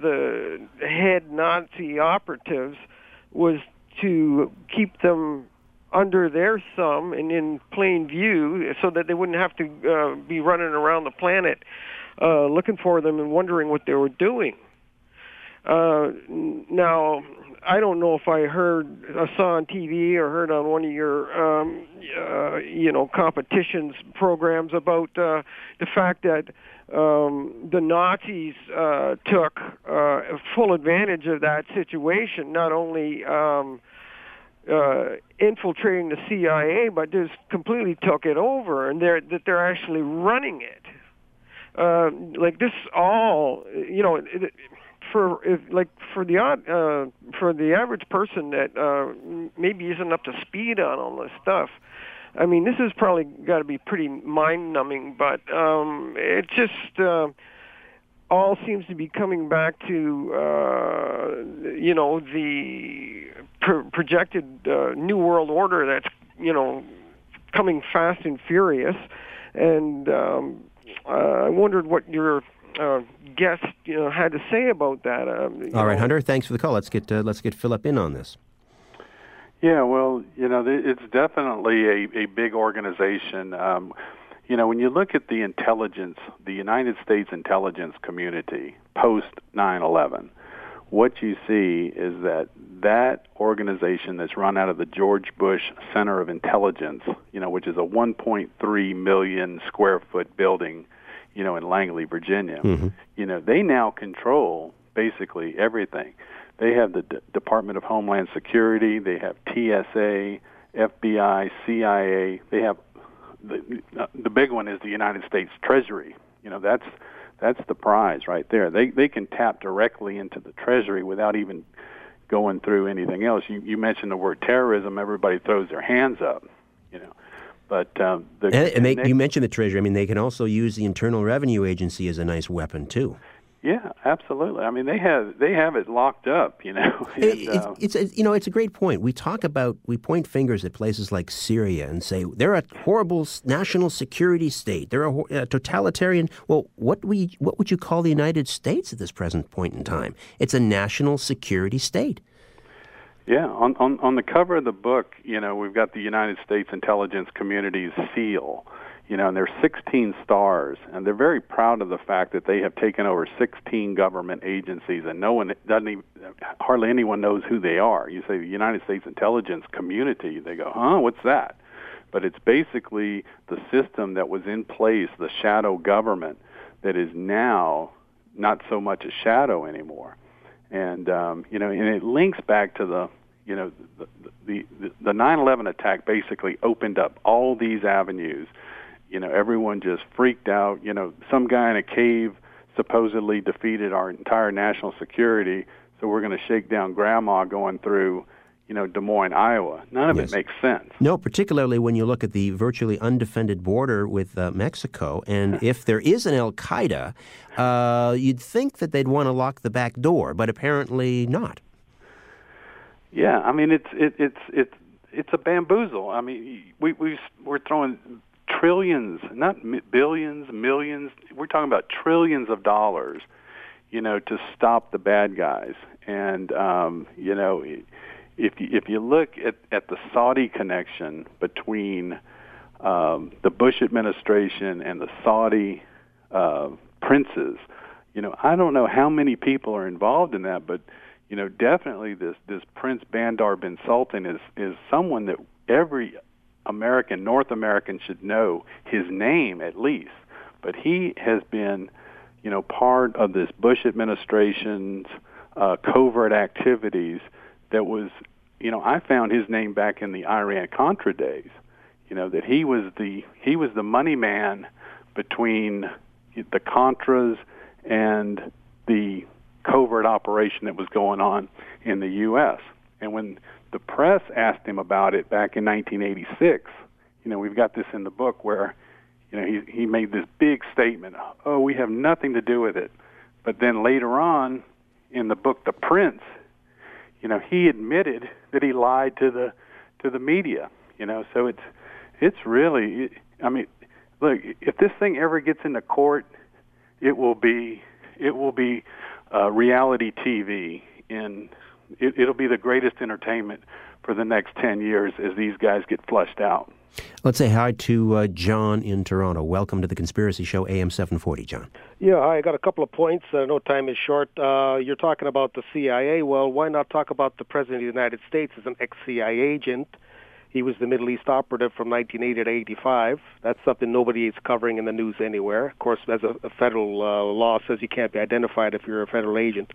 the head Nazi operatives was to keep them under their thumb and in plain view so that they wouldn't have to uh, be running around the planet uh, looking for them and wondering what they were doing. Uh, now, I don't know if I heard, I saw on TV or heard on one of your, um, uh, you know, competitions programs about uh, the fact that um, the Nazis uh, took uh, full advantage of that situation, not only um, uh, infiltrating the CIA, but just completely took it over, and they're that they're actually running it. Uh, like this all, you know. It, for if like for the uh, for the average person that uh, maybe isn't up to speed on all this stuff. I mean, this has probably got to be pretty mind numbing, but um, it just uh, all seems to be coming back to uh, you know the pr- projected uh, new world order that's you know coming fast and furious, and um, uh, I wondered what your uh, guest you know, had to say about that. Um, All right, know. Hunter. Thanks for the call. Let's get uh, let's get Philip in on this. Yeah, well, you know, it's definitely a, a big organization. Um, you know, when you look at the intelligence, the United States intelligence community post 9/11, what you see is that that organization that's run out of the George Bush Center of Intelligence, you know, which is a 1.3 million square foot building, you know, in Langley, Virginia, Mm-hmm. you know, they now control basically everything. They have the D- Department of Homeland Security, they have TSA, FBI, CIA, they have the uh, the big one is the United States Treasury. You know, that's that's the prize right there. They they can tap directly into the Treasury without even going through anything else. You you mentioned the word terrorism, everybody throws their hands up, you know. But um, the And, and they, next- you mentioned the Treasury. I mean, they can also use the Internal Revenue Agency as a nice weapon too. yeah, absolutely. I mean, they have they have it locked up, you know. (laughs) And, It- uh, it's, it's you know it's a great point. We talk about we point fingers at places like Syria and say they're a horrible national security state. They're a, a totalitarian. Well, what we what would you call the United States at this present point in time? It's a national security state. Yeah, on, on on the cover of the book, you know, we've got the United States intelligence community's seal, you know, and there's 16 stars, and they're very proud of the fact that they have taken over 16 government agencies, and no one doesn't even, hardly anyone knows who they are. You say the United States intelligence community, they go, huh, what's that? But it's basically the system that was in place, the shadow government, that is now not so much a shadow anymore and um, you know, and it links back to the you know the the the 9/11 attack basically opened up all these avenues. You know, everyone just freaked out. You know, some guy in a cave supposedly defeated our entire national security, so we're going to shake down grandma going through you know Des Moines, Iowa. None of Yes. it makes sense. No, particularly when you look at the virtually undefended border with uh, Mexico, and if there is an Al Qaeda, uh, you'd think that they'd want to lock the back door, but apparently not. Yeah, I mean it's it, it's it's it's a bamboozle. I mean we we we're throwing trillions, not billions, millions. We're talking about trillions of dollars, you know, to stop the bad guys. And um, you know, if you, if you look at at the Saudi connection between um, the Bush administration and the Saudi uh, princes, you know, I don't know how many people are involved in that, but you know, definitely this this Prince Bandar bin Sultan is is someone that every American, North American should know his name at least. But he has been, you know, part of this Bush administration's uh, covert activities. That was, you know, I found his name back in the Iran Contra days. You know that he was the he was the money man between the Contras and the covert operation that was going on in the U.S. And when the press asked him about it back in 1986, you know, we've got this in the book where, you know, he he made this big statement, "Oh, we have nothing to do with it." But then later on, in the book The Prince, you know, he admitted that he lied to the to the media. You know, so it's it's really, I mean, look, if this thing ever gets into court, it will be it will be uh, reality TV, and it, it'll be the greatest entertainment for the next ten years as these guys get flushed out. Let's say hi to uh, John in Toronto. Welcome to the Conspiracy Show, AM 740, John. Yeah, I got a couple of points. I know time is short. Uh, you're talking about the CIA. Well, why not talk about the President of the United States as an ex-CIA agent? He was the Middle East operative from 1980 to 85. That's something nobody is covering in the news anywhere. Of course, as a, a federal uh, law says you can't be identified if you're a federal agent.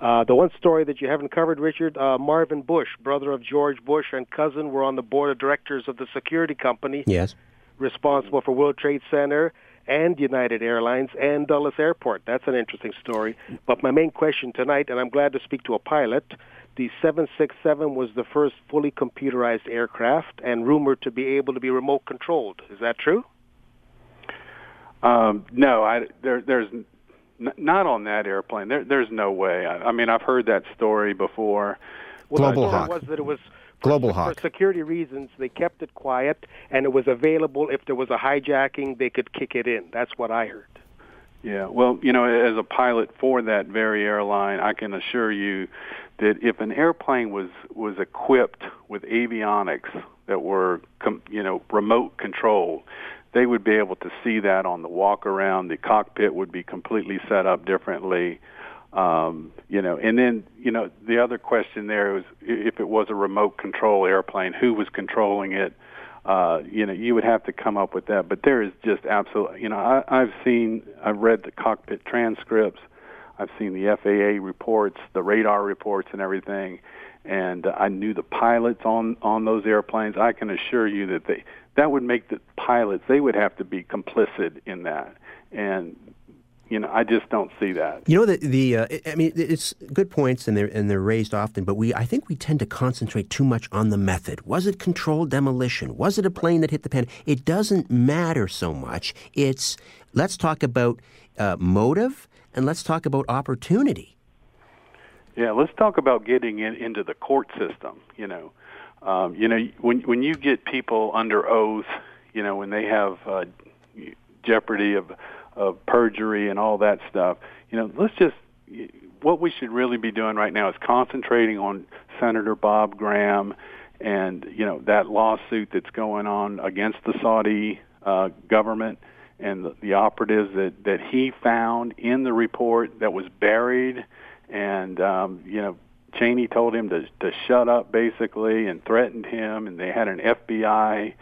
Uh, the one story that you haven't covered, Richard, uh, Marvin Bush, brother of George Bush and cousin, were on the board of directors of the security company Yes. responsible for World Trade Center and United Airlines and Dulles Airport. That's an interesting story. But my main question tonight, and I'm glad to speak to a pilot, the 767 was the first fully computerized aircraft and rumored to be able to be remote controlled. Is that true? Um, no, I there there's n- not on that airplane. There there's no way. I, I mean, I've heard that story before. Well, Global the story Hawk. was that it was for, Global for security reasons. They kept it quiet, and it was available if there was a hijacking. They could kick it in. That's what I heard. Yeah, well, you know, as a pilot for that very airline, I can assure you that if an airplane was was equipped with avionics that were, com, you know, remote controlled, they would be able to see that on the walk around. The cockpit would be completely set up differently. Um, you know, and then you know the other question there was if it was a remote control airplane, who was controlling it? Uh, you know, you would have to come up with that. But there is just absolutely, you know, I, I've seen, I've read the cockpit transcripts, I've seen the FAA reports, the radar reports, and everything, and I knew the pilots on on those airplanes. I can assure you that they that would make the pilots they would have to be complicit in that, and you know, I just don't see that. You know, the the uh, I mean, it's good points, and they're and they're raised often. But we, I think, we tend to concentrate too much on the method. Was it controlled demolition? Was it a plane that hit the pan? It doesn't matter so much. It's let's talk about uh, motive and let's talk about opportunity. Yeah, let's talk about getting in, into the court system. You know, um, you know, when when you get people under oath, you know, when they have uh, jeopardy of of perjury and all that stuff. You know, let's just what we should really be doing right now is concentrating on Senator Bob Graham and you know that lawsuit that's going on against the Saudi uh, government and the, the operatives that that he found in the report that was buried, and um, you know Cheney told him to to shut up basically and threatened him, and they had an FBI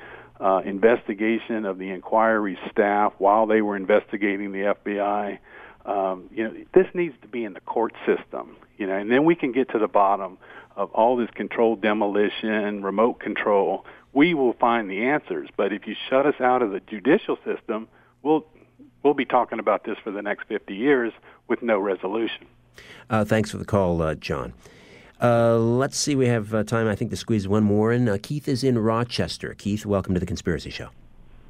uh, investigation of the inquiry staff while they were investigating the FBI. Um, you know, this needs to be in the court system. You know, and then we can get to the bottom of all this controlled demolition, remote control. We will find the answers. But if you shut us out of the judicial system, we'll we'll be talking about this for the next 50 years with no resolution. Uh, thanks for the call, uh, John. Uh, let's see, we have uh, time, I think, to squeeze one more in. Uh, Keith is in Rochester. Keith, welcome to the Conspiracy Show.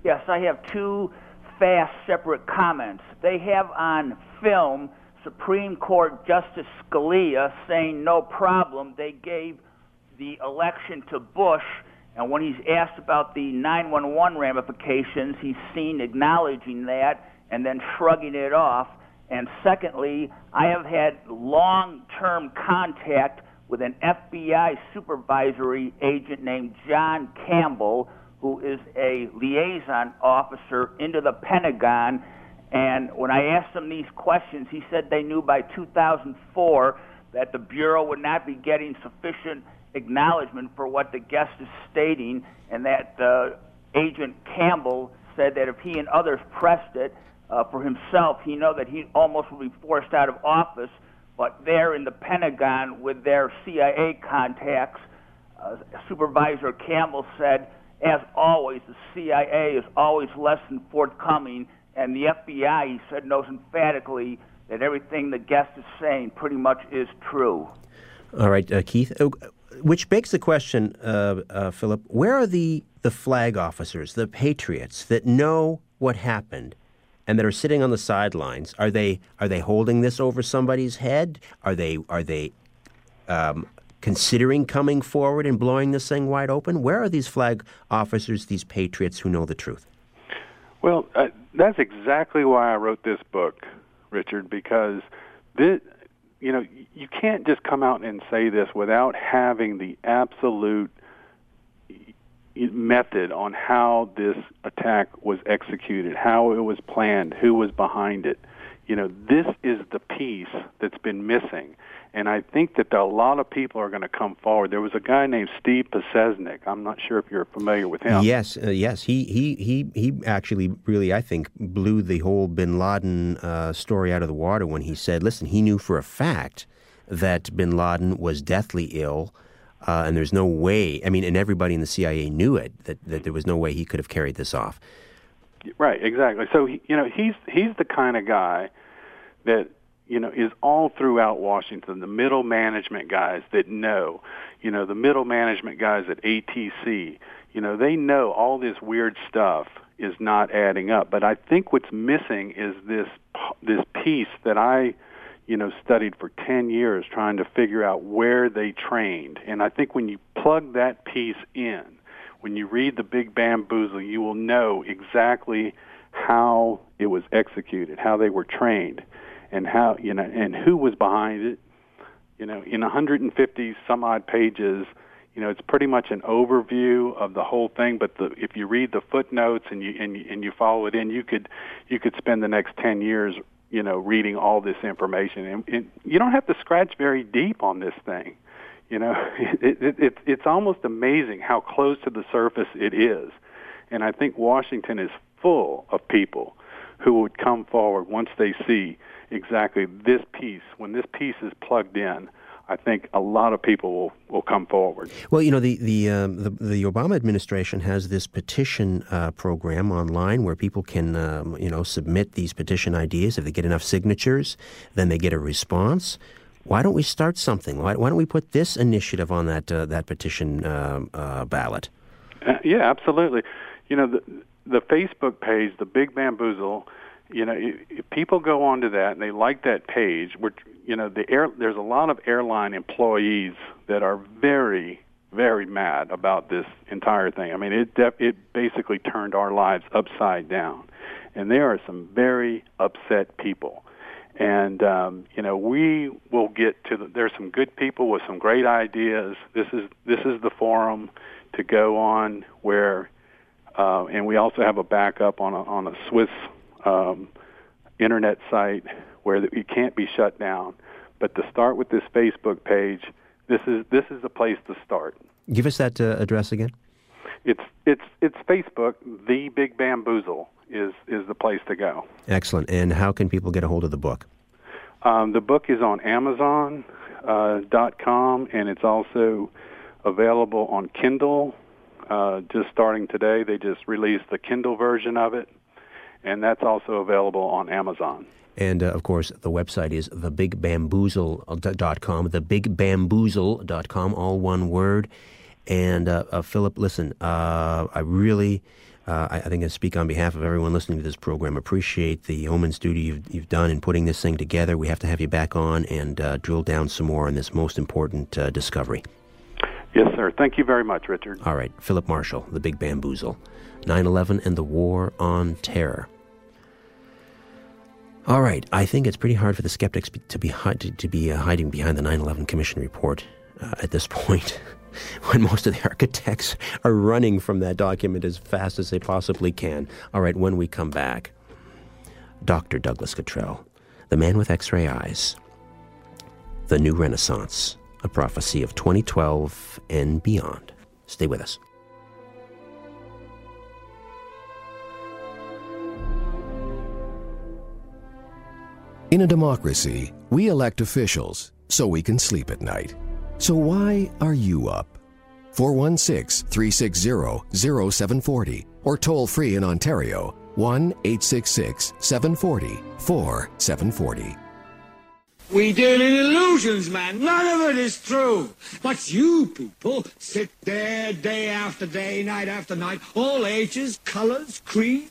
Yes, I have two fast, separate comments. They have on film Supreme Court Justice Scalia saying no problem. They gave the election to Bush, and when he's asked about the 911 ramifications, he's seen acknowledging that and then shrugging it off. And secondly, I have had long term contact with an FBI supervisory agent named John Campbell, who is a liaison officer into the Pentagon. And when I asked him these questions, he said they knew by 2004 that the Bureau would not be getting sufficient acknowledgement for what the guest is stating, and that uh, Agent Campbell said that if he and others pressed it uh, for himself, he know that he almost would be forced out of office but there in the Pentagon with their CIA contacts, uh, Supervisor Campbell said, as always, the CIA is always less than forthcoming, and the FBI, he said, knows emphatically that everything the guest is saying pretty much is true. All right, uh, Keith. Uh, which begs the question, uh, uh, Philip, where are the, the flag officers, the patriots that know what happened and that are sitting on the sidelines, are they are they holding this over somebody's head? Are they are they um, considering coming forward and blowing this thing wide open? Where are these flag officers, these patriots who know the truth? Well, uh, that's exactly why I wrote this book, Richard, because this, you know, you can't just come out and say this without having the absolute method on how this attack was executed, how it was planned, who was behind it. You know, this is the piece that's been missing. And I think that a lot of people are going to come forward. There was a guy named Steve Pieczenik. I'm not sure if you're familiar with him. Yes, uh, yes. He, he, he, he actually really, I think, blew the whole bin Laden uh, story out of the water when he said, listen, he knew for a fact that bin Laden was deathly ill uh, and there's no way. I mean, and everybody in the CIA knew it that, that there was no way he could have carried this off. Right, exactly. So you know, he's he's the kind of guy that you know is all throughout Washington. The middle management guys that know, you know, the middle management guys at ATC. You know, they know all this weird stuff is not adding up. But I think what's missing is this this piece that I you know, studied for 10 years trying to figure out where they trained. And I think when you plug that piece in, when you read the Big Bamboozle, you will know exactly how it was executed, how they were trained, and how, you know, and who was behind it. You know, in 150 some odd pages, you know, it's pretty much an overview of the whole thing. But the, if you read the footnotes and you, and you and you follow it in, you could you could spend the next 10 years you know, reading all this information. And, and you don't have to scratch very deep on this thing. You know, (laughs) it, it, it, it's almost amazing how close to the surface it is. And I think Washington is full of people who would come forward once they see exactly this piece. When this piece is plugged in, I think a lot of people will, will come forward. Well, you know, the the, um, the, the Obama administration has this petition uh, program online where people can, um, you know, submit these petition ideas. If they get enough signatures, then they get a response. Why don't we start something? Why, why don't we put this initiative on that uh, that petition um, uh, ballot? Uh, yeah, absolutely. You know, the the Facebook page, the Big Bamboozle. You know, people go onto that and they like that page, which you know, the air there's a lot of airline employees that are very very mad about this entire thing. I mean, it def- it basically turned our lives upside down, and there are some very upset people. And um, you know, we will get to. The, there's some good people with some great ideas. This is this is the forum to go on where, uh, and we also have a backup on a on a Swiss um, internet site where it can't be shut down. But to start with this Facebook page, this is this is the place to start. Give us that uh, address again. It's it's it's Facebook. The Big Bamboozle is is the place to go. Excellent. And how can people get a hold of the book? Um, the book is on Amazon uh, dot com, and it's also available on Kindle. Uh, just starting today, they just released the Kindle version of it, and that's also available on Amazon. And uh, of course, the website is thebigbamboozle.com, thebigbamboozle.com, all one word. And uh, uh, Philip, listen, uh, I really, uh, I, I, think I speak on behalf of everyone listening to this program, appreciate the yeoman's duty you've, you've, done in putting this thing together. We have to have you back on and uh, drill down some more on this most important discovery. Yes, sir. Thank you very much, Richard. All right. Philip Marshall, The Big Bamboozle, 9 11 and the War on Terror. All right, I think it's pretty hard for the skeptics to be to, be uh, hiding behind the 9/11 Commission report uh, at this point, (laughs) when most of the architects are running from that document as fast as they possibly can. All right, when we come back, Dr. Douglas Cottrell, the man with X-ray eyes, the new Renaissance, a prophecy of 2012 and beyond. Stay with us. In a democracy, we elect officials so we can sleep at night. So why are you up? 416 360 0740 or toll free in Ontario 1 866 740 4740. We deal in illusions, man. None of it is true. But you people sit there day after day, night after night, all ages, colors, creeds,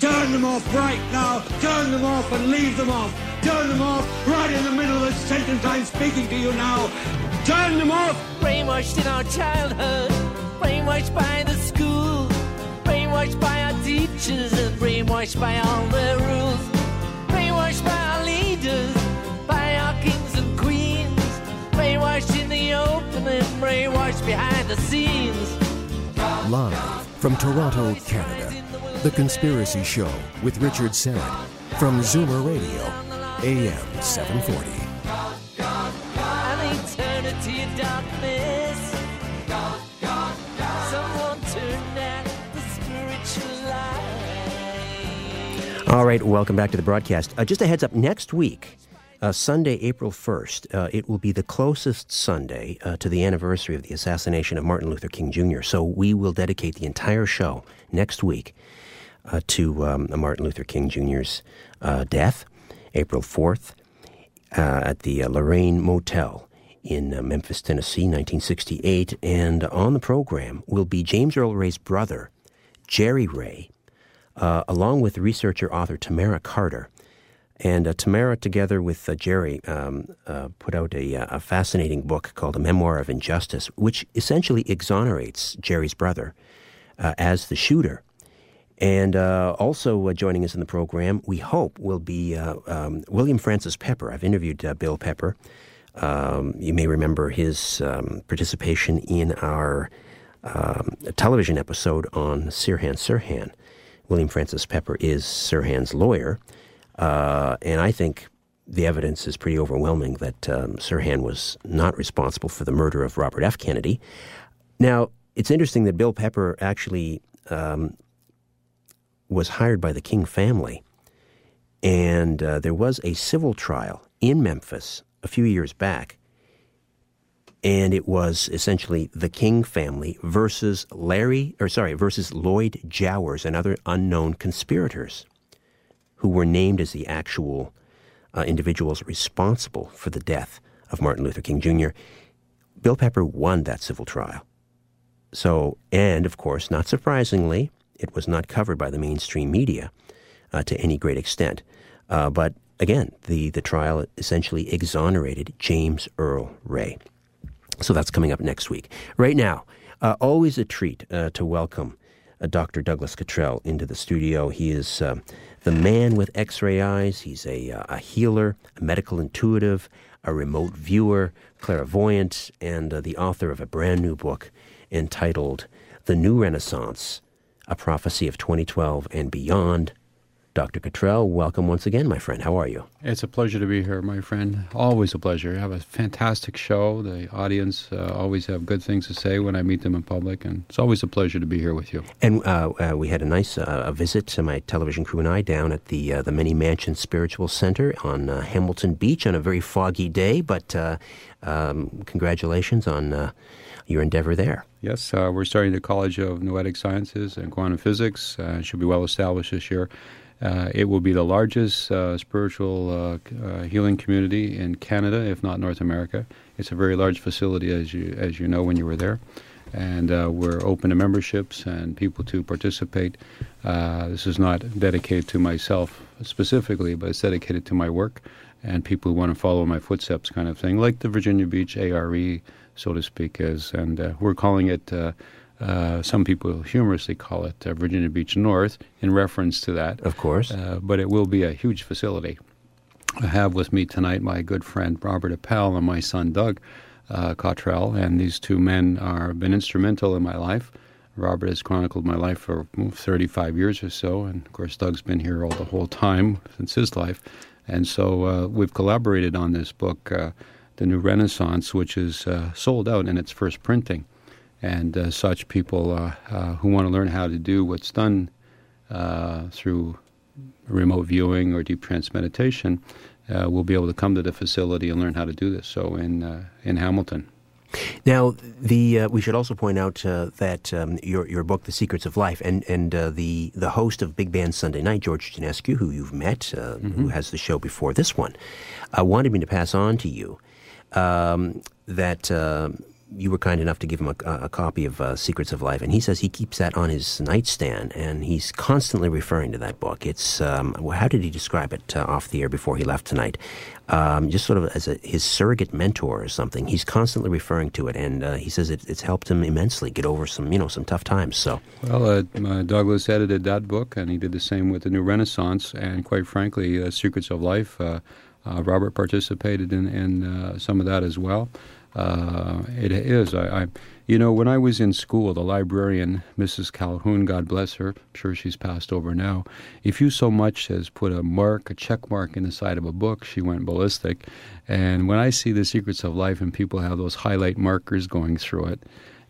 Turn them off right now. Turn them off and leave them off. Turn them off right in the middle of the sentence I'm speaking to you now. Turn them off. Brainwashed in our childhood. Brainwashed by the school. Brainwashed by our teachers and brainwashed by all their rules. Brainwashed by our leaders, by our kings and queens. Brainwashed in the open and brainwashed behind the scenes. Live from Toronto, Canada. The Conspiracy Show with Richard Syrett from Zoomer Radio, AM 740. All right, welcome back to the broadcast. Uh, just a heads up next week, uh, Sunday, April 1st, uh, it will be the closest Sunday uh, to the anniversary of the assassination of Martin Luther King Jr. So we will dedicate the entire show next week uh, to um, Martin Luther King Jr.'s uh, death, April 4th, uh, at the uh, Lorraine Motel in uh, Memphis, Tennessee, 1968. And on the program will be James Earl Ray's brother, Jerry Ray, along with researcher author Tamara Carter. And uh, Tamara, together with uh, Jerry, um, uh, put out a, uh, a, fascinating book called A Memoir of Injustice, which essentially exonerates Jerry's brother uh, as the shooter. And uh, also joining us in the program, we hope, will be um, William Francis Pepper. I've interviewed Bill Pepper. Um, you may remember his um, participation in our um, television episode on Sirhan Sirhan. William Francis Pepper is Sirhan's lawyer. Uh, and I think the evidence is pretty overwhelming that um, Sirhan was not responsible for the murder of Robert F. Kennedy. Now, it's interesting that Bill Pepper actually um, was hired by the King family, and uh, there was a civil trial in Memphis a few years back, and it was essentially the King family versus Larry, or sorry, versus Lloyd Jowers and other unknown conspirators who were named as the actual uh, individuals responsible for the death of Martin Luther King Jr. Bill Pepper won that civil trial. So, and of course, not surprisingly, it was not covered by the mainstream media uh, to any great extent. Uh, but again, the, the trial essentially exonerated James Earl Ray. So that's coming up next week. Right now, uh, always a treat uh, to welcome uh, Dr. Douglas Cottrell into the studio. He is um, the man with x ray eyes. He's a, uh, a healer, a medical intuitive, a remote viewer, clairvoyant, and uh, the author of a brand new book entitled The New Renaissance A Prophecy of 2012 and Beyond Dr. Cottrell, welcome once again, my friend. How are you? It's a pleasure to be here, my friend. Always a pleasure. You have a fantastic show. The audience uh, always have good things to say when I meet them in public, and it's always a pleasure to be here with you. And uh, uh, we had a nice uh, visit to my television crew and I down at the uh, the Many Mansion Spiritual Center on uh, Hamilton Beach on a very foggy day. But um, congratulations on your endeavor there. Yes, we're starting the College of Noetic Sciences and Quantum Physics. it should be well established this year. Uh, it will be the largest uh, spiritual uh, uh, healing community in Canada, if not North America. It's a very large facility, as you as you know when you were there, and uh, we're open to memberships and people to participate. Uh, this is not dedicated to myself specifically, but it's dedicated to my work and people who want to follow my footsteps, kind of thing, like the Virginia Beach ARE, so to speak, is. And we're calling it uh, some people humorously call it uh, Virginia Beach North in reference to that. Of course. Uh, but it will be a huge facility. I have with me tonight my good friend Robert Appel and my son Doug uh, Cottrell, and these two men are been instrumental in my life. Robert has chronicled my life for 35 years or so, and of course Doug's been here all the whole time since his life. And so uh, we've collaborated on this book, uh, The New Renaissance, which is sold out in its first printing and uh, such people uh, uh, who want to learn how to do what's done uh, through remote viewing or deep trance meditation uh, will be able to come to the facility and learn how to do this. So in in Hamilton. Now, the we should also point out that um, your your book, The Secrets of Life, and and the the host of Big Band Sunday Night, George Janescu, who you've met, mm-hmm. who has the show before this one, wanted me to pass on to you um, that you were kind enough to give him a, a copy of uh, Secrets of Life, and he says he keeps that on his nightstand, and he's constantly referring to that book. It's um, how did he describe it uh, off the air before he left tonight? Um, just sort of as a, his surrogate mentor or something. He's constantly referring to it, and uh, he says it, it's helped him immensely get over some you know some tough times. So, well, uh, uh, Douglas edited that book, and he did the same with the New Renaissance, and quite frankly, uh, Secrets of Life. Robert participated in, in some of that as well. Uh, it is. I, I, you know, when I was in school, the librarian, Mrs. Calhoun, God bless her, I'm sure she's passed over now. If you so much as put a mark, a check mark in the side of a book, she went ballistic. And when I see the secrets of life and people have those highlight markers going through it,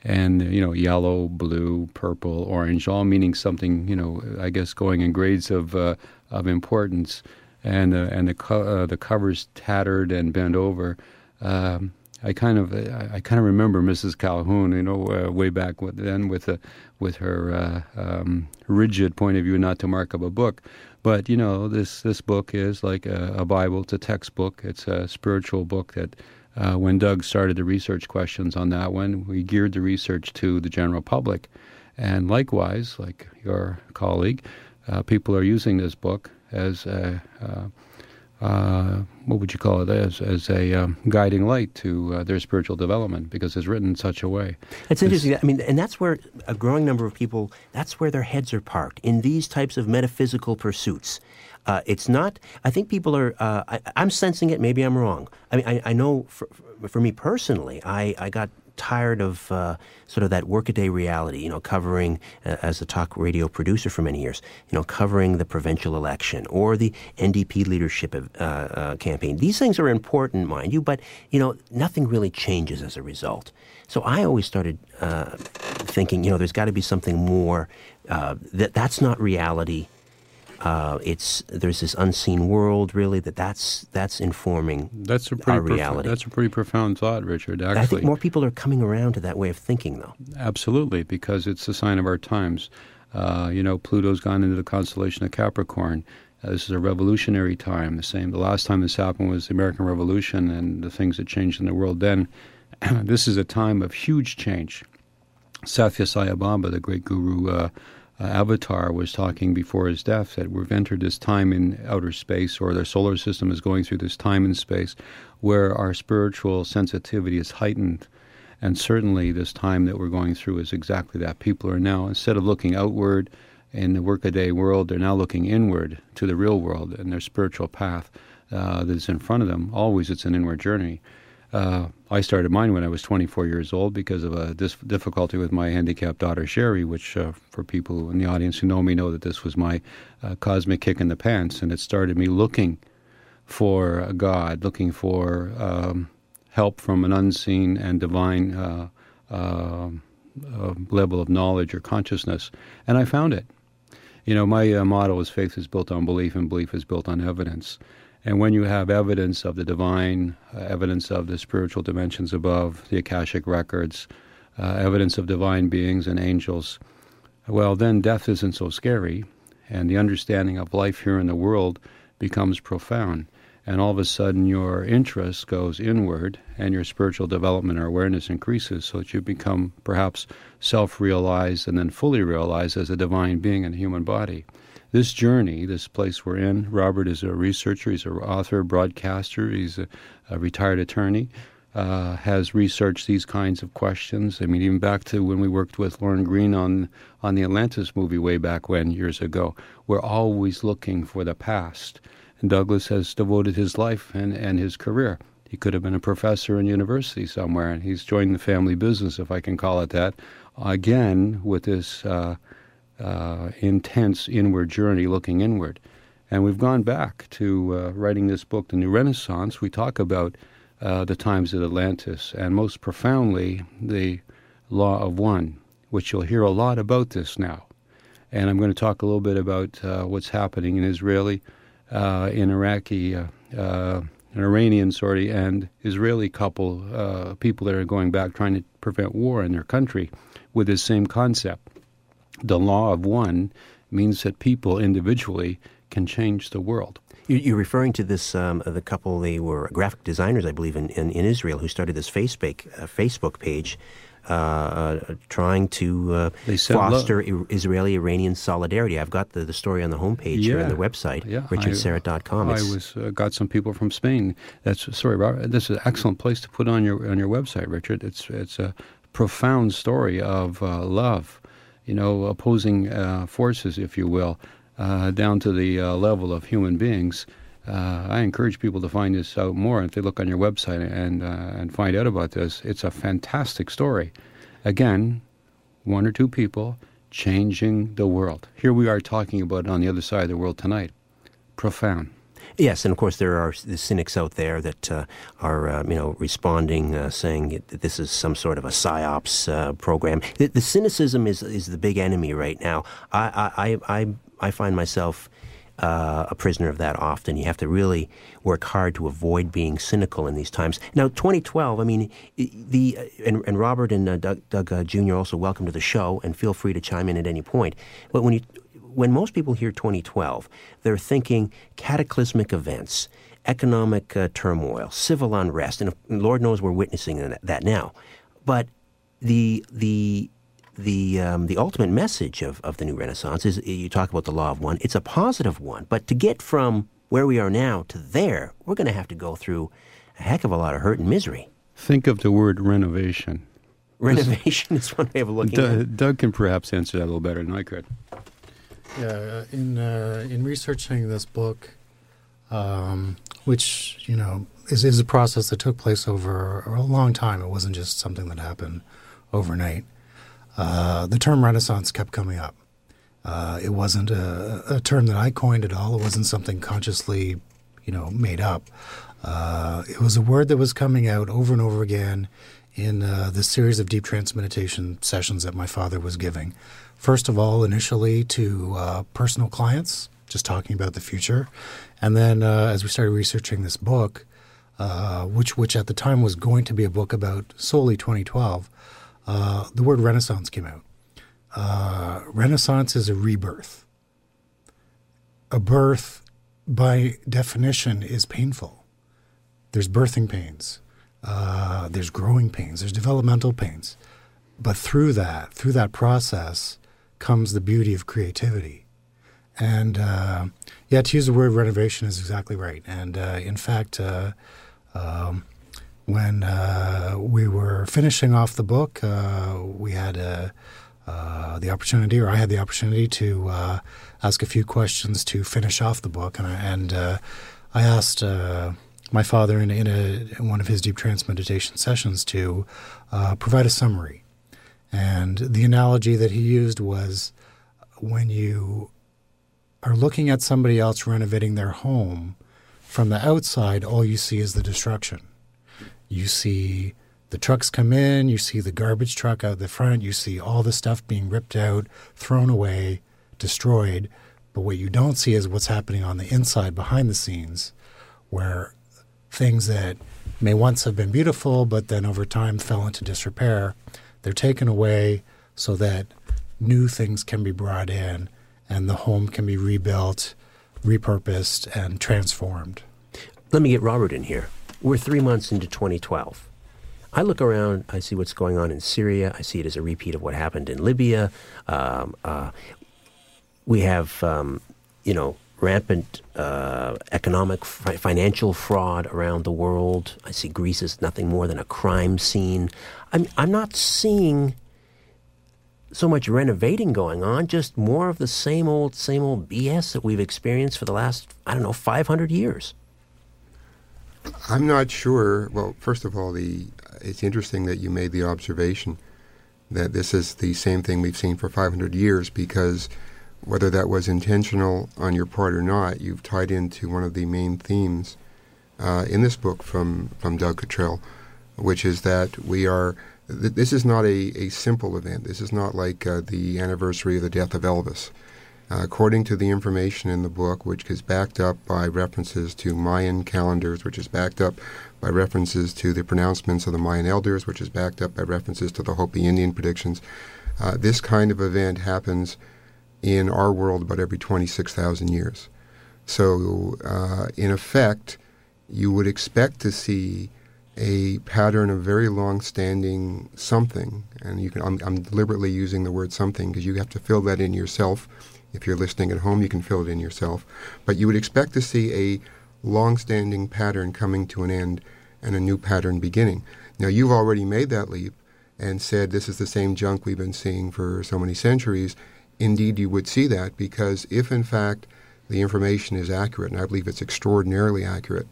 and you know, yellow, blue, purple, orange, all meaning something, you know, I guess going in grades of uh, of importance, and uh, and the co- uh, the covers tattered and bent over. Um, I kind of I, kind of remember Mrs. Calhoun, you know, uh, way back then with a, with her uh, um, rigid point of view not to mark up a book. But you know, this this book is like a, a Bible. It's a textbook. It's a spiritual book that. Uh, when Doug started the research questions on that one, we geared the research to the general public. And likewise, like your colleague, uh, people are using this book as a, uh, uh, what would you call it as as a um, guiding light to uh, their spiritual development because it's written in such a way. It's interesting. I mean, and that's where a growing number of people. That's where their heads are parked in these types of metaphysical pursuits. Uh, it's not. I think people are. Uh, I, am sensing it. Maybe I'm wrong. I mean, I, I know for, for me personally, I, I got tired of uh, sort of that workaday reality, you know, covering, uh, as a talk radio producer for many years, you know, covering the provincial election or the NDP leadership uh, uh, campaign. These things are important, mind you, but, you know, nothing really changes as a result. So I always started uh, thinking, you know, there's got to be something more. Uh, that that's not reality. Uh, it's there's this unseen world really that that's that's informing that's a pretty our reality. that's a pretty profound thought, Richard. Actually, I think more people are coming around to that way of thinking, though. Absolutely, because it's a sign of our times. Uh, you know, Pluto's gone into the constellation of Capricorn. Uh, this is a revolutionary time. The same. The last time this happened was the American Revolution and the things that changed in the world then. (clears throat) this is a time of huge change. Sathya Sai Baba, the great guru, uh, Avatar was talking before his death that we've entered this time in outer space, or the solar system is going through this time in space where our spiritual sensitivity is heightened. And certainly, this time that we're going through is exactly that. People are now, instead of looking outward in the workaday world, they're now looking inward to the real world and their spiritual path uh, that is in front of them. Always, it's an inward journey. Uh, I started mine when I was 24 years old because of a dis- difficulty with my handicapped daughter Sherry, which, uh, for people in the audience who know me, know that this was my uh, cosmic kick in the pants, and it started me looking for God, looking for um, help from an unseen and divine uh, uh, uh, level of knowledge or consciousness, and I found it. You know, my motto is faith is built on belief, and belief is built on evidence. And when you have evidence of the divine, uh, evidence of the spiritual dimensions above, the Akashic records, uh, evidence of divine beings and angels, well, then death isn't so scary, and the understanding of life here in the world becomes profound. And all of a sudden, your interest goes inward, and your spiritual development or awareness increases so that you become perhaps self realized and then fully realized as a divine being in a human body this journey, this place we're in, Robert is a researcher, he's an author, broadcaster, he's a, a retired attorney, uh, has researched these kinds of questions. I mean, even back to when we worked with Lauren Green on, on the Atlantis movie way back when, years ago. We're always looking for the past. And Douglas has devoted his life and, and his career. He could have been a professor in university somewhere, and he's joined the family business, if I can call it that, again with this. Uh, uh, intense inward journey looking inward. And we've gone back to uh, writing this book, The New Renaissance. We talk about uh, the times at Atlantis and most profoundly the Law of One, which you'll hear a lot about this now. And I'm going to talk a little bit about uh, what's happening in Israeli, uh, in Iraqi, an Iranian, sorry, and Israeli couple, people that are going back trying to prevent war in their country with this same concept the law of one means that people individually can change the world. You're referring to this um, the couple. They were graphic designers, I believe, in, in, in Israel, who started this Facebook uh, Facebook page, uh, uh, trying to uh, foster Israeli Iranian solidarity. I've got the, the story on the homepage yeah. here on the website, yeah, richardsyrett.com. I, I was uh, got some people from Spain. That's sorry, Robert. This is an excellent place to put on your on your website, Richard. It's it's a profound story of uh, love you know, opposing uh, forces, if you will, uh, down to the uh, level of human beings. Uh, I encourage people to find this out more. If they look on your website and uh, and find out about this, it's a fantastic story. Again, one or two people changing the world. Here we are talking about on the other side of the world tonight. Profound. Yes, and of course there are the cynics out there that uh, are uh, you know responding, uh, saying that this is some sort of a psyops uh, program. The, the, cynicism is is the big enemy right now. I I I, I find myself. Uh, a prisoner of that often. You have to really work hard to avoid being cynical in these times. Now, 2012. I mean, the and, and Robert and uh, Doug, Doug Jr. also welcome to the show, and feel free to chime in at any point. But when you when most people hear 2012, they're thinking cataclysmic events, economic uh, turmoil, civil unrest, and Lord knows we're witnessing that now. But the the the um, the ultimate message of, of the new Renaissance is you talk about the law of one. It's a positive one, but to get from where we are now to there, we're going to have to go through a heck of a lot of hurt and misery. Think of the word renovation. Renovation (laughs) is one way of looking at it. Doug, Doug can perhaps answer that a little better than I could. Yeah, in uh, in researching this book, um, which you know is is a process that took place over a long time. It wasn't just something that happened overnight. Uh, the term Renaissance kept coming up. Uh, it wasn't a, a, term that I coined at all. It wasn't something consciously, you know, made up. Uh, it was a word that was coming out over and over again in uh, the series of deep trance meditation sessions that my father was giving. First of all, initially to uh, personal clients, just talking about the future, and then uh, as we started researching this book, uh, which which at the time was going to be a book about solely 2012, uh, the word Renaissance came out. Uh, Renaissance is a rebirth. A birth, by definition, is painful. There's birthing pains, uh, there's growing pains, there's developmental pains. But through that, through that process, comes the beauty of creativity. And uh, yeah, to use the word renovation is exactly right. And uh, in fact, uh, um, when uh, we were finishing off the book, uh, we had uh, the opportunity, or I had the opportunity, to ask a few questions to finish off the book, and I, and, I asked my father in, in, a, in, one of his deep trance meditation sessions to provide a summary. And the analogy that he used was when you are looking at somebody else renovating their home from the outside, all you see is the destruction. You see the trucks come in, you see the garbage truck out the front, you see all the stuff being ripped out, thrown away, destroyed. But what you don't see is what's happening on the inside behind the scenes, where things that may once have been beautiful, but then over time fell into disrepair, they're taken away so that new things can be brought in and the home can be rebuilt repurposed and transformed. Let me get Robert in here. We're three months into 2012. I look around, I see what's going on in Syria. I see it as a repeat of what happened in Libya. Um, uh, we have, um, you know, rampant uh, economic, fi- financial fraud around the world. I see Greece as nothing more than a crime scene. I'm, I'm not seeing so much renovating going on, just more of the same old, same old BS that we've experienced for the last, I don't know, 500 years. I'm not sure. Well, first of all, the it's interesting that you made the observation that this is the same thing we've seen for 500 years because whether that was intentional on your part or not, you've tied into one of the main themes uh, in this book from, from Doug Cottrell, which is that we are this is not a, a simple event. This is not like uh, the anniversary of the death of Elvis. Uh, according to the information in the book, which is backed up by references to Mayan calendars, which is backed up by references to the pronouncements of the Mayan elders, which is backed up by references to the Hopi Indian predictions, uh, this kind of event happens in our world about every 26,000 years. So, uh, in effect, you would expect to see a pattern of very long-standing something, and you can. I'm, I'm deliberately using the word something because you have to fill that in yourself. If you're listening at home, you can fill it in yourself. But you would expect to see a long-standing pattern coming to an end and a new pattern beginning. Now you've already made that leap and said this is the same junk we've been seeing for so many centuries. Indeed, you would see that because if in fact the information is accurate, and I believe it's extraordinarily accurate,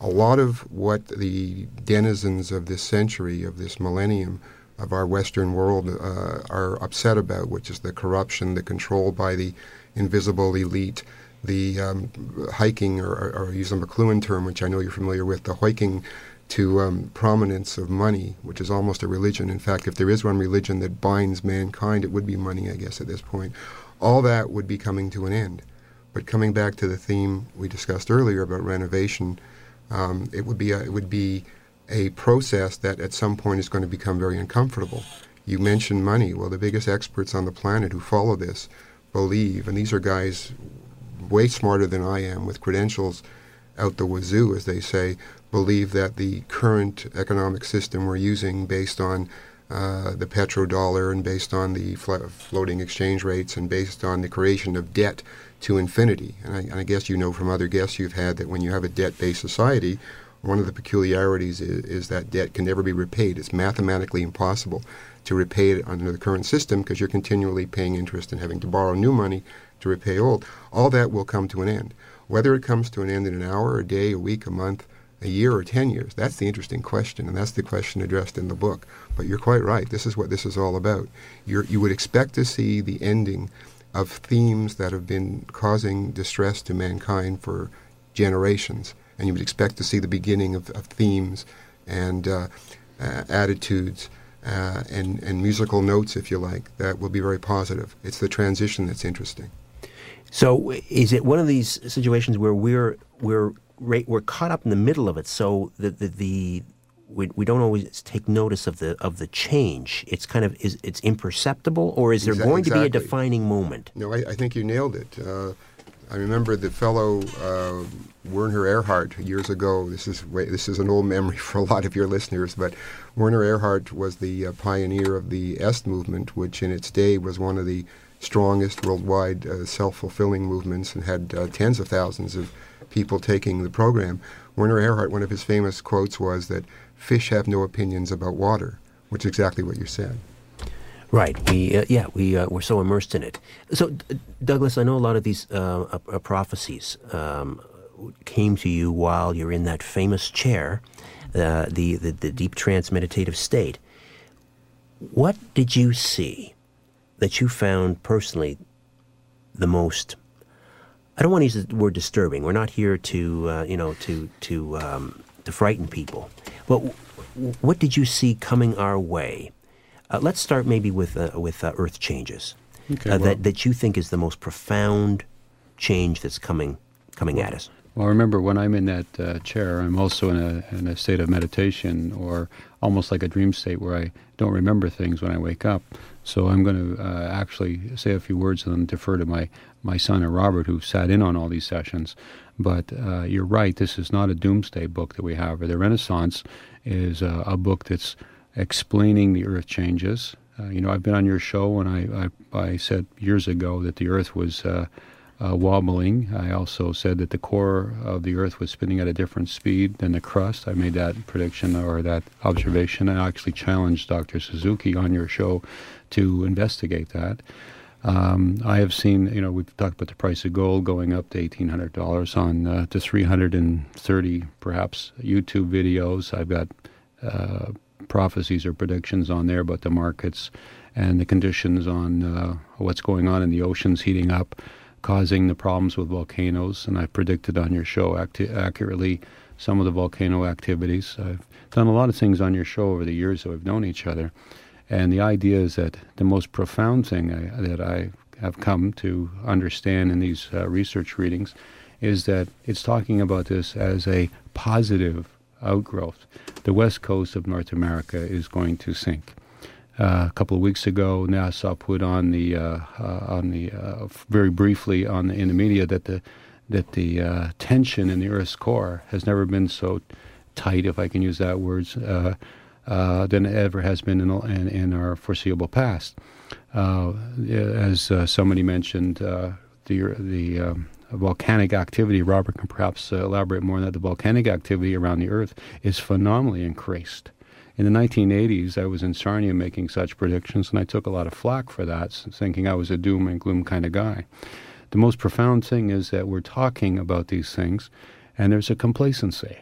a lot of what the denizens of this century, of this millennium, of our Western world uh, are upset about, which is the corruption, the control by the invisible elite, the um, hiking, or, or, or, use a McLuhan term, which I know you're familiar with, the hiking to um, prominence of money, which is almost a religion. In fact, if there is one religion that binds mankind, it would be money, I guess, at this point. All that would be coming to an end. But coming back to the theme we discussed earlier about renovation, um, it would be a, it would be a process that at some point is going to become very uncomfortable. You mentioned money. Well, the biggest experts on the planet who follow this believe, and these are guys way smarter than I am with credentials out the wazoo, as they say, believe that the current economic system we're using based on uh, the petrodollar and based on the flo- floating exchange rates and based on the creation of debt to infinity. And I, and I, guess you know from other guests you've had that when you have a debt based society, one of the peculiarities is, is, that debt can never be repaid. It's mathematically impossible to repay it under the current system because you're continually paying interest and having to borrow new money to repay old. All that will come to an end. Whether it comes to an end in an hour, a day, a week, a month, a year, or 10 years, that's the interesting question, and that's the question addressed in the book. But you're quite right. This is what this is all about. You're, you would expect to see the ending of themes that have been causing distress to mankind for generations. And you would expect to see the beginning of, of themes and uh, uh, attitudes uh, and, and musical notes, if you like, that will be very positive. It's the transition that's interesting. So, is it one of these situations where we're we're we're caught up in the middle of it, so the the, the we, we don't always take notice of the of the change. It's kind of is it's imperceptible, or is there Exa- going to be a defining moment? No, I, I think you nailed it. Uh, I remember the fellow uh, Werner Erhard years ago. This is way, this is an old memory (laughs) for a lot of your listeners, but Werner Erhard was the uh, pioneer of the Est movement, which in its day was one of the strongest worldwide uh, self-fulfilling movements and had uh, tens of thousands of people taking the program. Werner Erhard, one of his famous quotes was that fish have no opinions about water, which is exactly what you said. Right. We uh, yeah we uh, we're so immersed in it. So D- Douglas, I know a lot of these uh, prophecies um, came to you while you're in that famous chair, uh, the, the the deep trance meditative state. What did you see that you found personally the most? I don't want to use the word disturbing. We're not here to uh, you know to to um, to frighten people, but w- what did you see coming our way? Uh, let's start maybe with uh, with uh, Earth changes okay, uh, well, that that you think is the most profound change that's coming coming well, at us. Well, remember when I'm in that uh, chair, I'm also in a in a state of meditation or almost like a dream state where I don't remember things when I wake up. So I'm going to uh, actually say a few words and then defer to my my son and Robert, who sat in on all these sessions. But you're right. This is not a doomsday book that we have. The Renaissance is a book that's explaining the Earth changes. Uh, you know, I've been on your show, and I, I, I said years ago that the Earth was uh, uh, wobbling. I also said that the core of the Earth was spinning at a different speed than the crust. I made that prediction or that observation. I actually challenged Dr. Suzuki on your show to investigate that. Um, I have seen, you know, we've talked about the price of gold going up to eighteen hundred dollars on uh, to three hundred and thirty, perhaps YouTube videos. I've got uh, prophecies or predictions on there about the markets and the conditions on uh, what's going on in the oceans heating up, causing the problems with volcanoes. And I've predicted on your show acti- accurately some of the volcano activities. I've done a lot of things on your show over the years that we've known each other. And the idea is that the most profound thing I, that I have come to understand in these uh, research readings is that it's talking about this as a positive outgrowth. The west coast of North America is going to sink. Uh, a couple of weeks ago, NASA put on the uh, uh, on the uh, very briefly on the, in the media that the that the uh, tension in the Earth's core has never been so tight, if I can use that word, uh, than it ever has been in, in, in our foreseeable past. as somebody mentioned, the the um, volcanic activity, Robert can perhaps uh, elaborate more on that. The volcanic activity around the Earth is phenomenally increased. In the 1980s, I was in Sarnia making such predictions, and I took a lot of flack for that, thinking I was a doom and gloom kind of guy. The most profound thing is that we're talking about these things, and there's a complacency.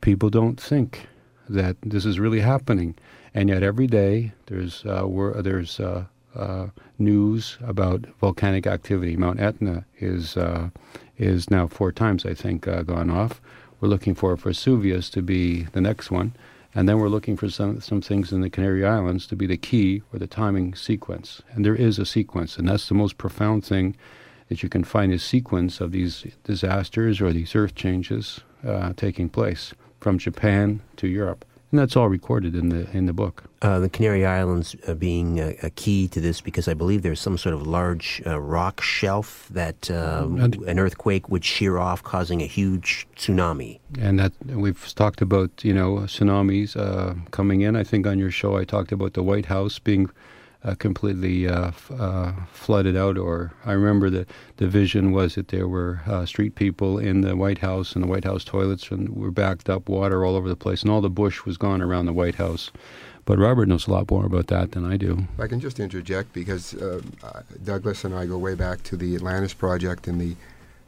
People don't think that this is really happening, and yet every day there's uh, there's uh, uh, news about volcanic activity. Mount Etna is uh, is now four times, I think, uh, gone off. We're looking for Vesuvius to be the next one, and then we're looking for some some things in the Canary Islands to be the key or the timing sequence. And there is a sequence, and that's the most profound thing that you can find a sequence of these disasters or these earth changes uh, taking place from Japan to Europe and that's all recorded in the in the book. Uh, the Canary Islands uh, being a, a, key to this because I believe there's some sort of large uh, rock shelf that uh, an earthquake would shear off, causing a huge tsunami. And that we've talked about, you know, tsunamis uh, coming in. I think on your show I talked about the White House being uh, completely uh, f- uh, flooded out. Or I remember the the vision was that there were uh, street people in the White House and the White House toilets and were backed up, water all over the place, and all the bush was gone around the White House. But Robert knows a lot more about that than I do. I can just interject because uh, Douglas and I go way back to the Atlantis project in the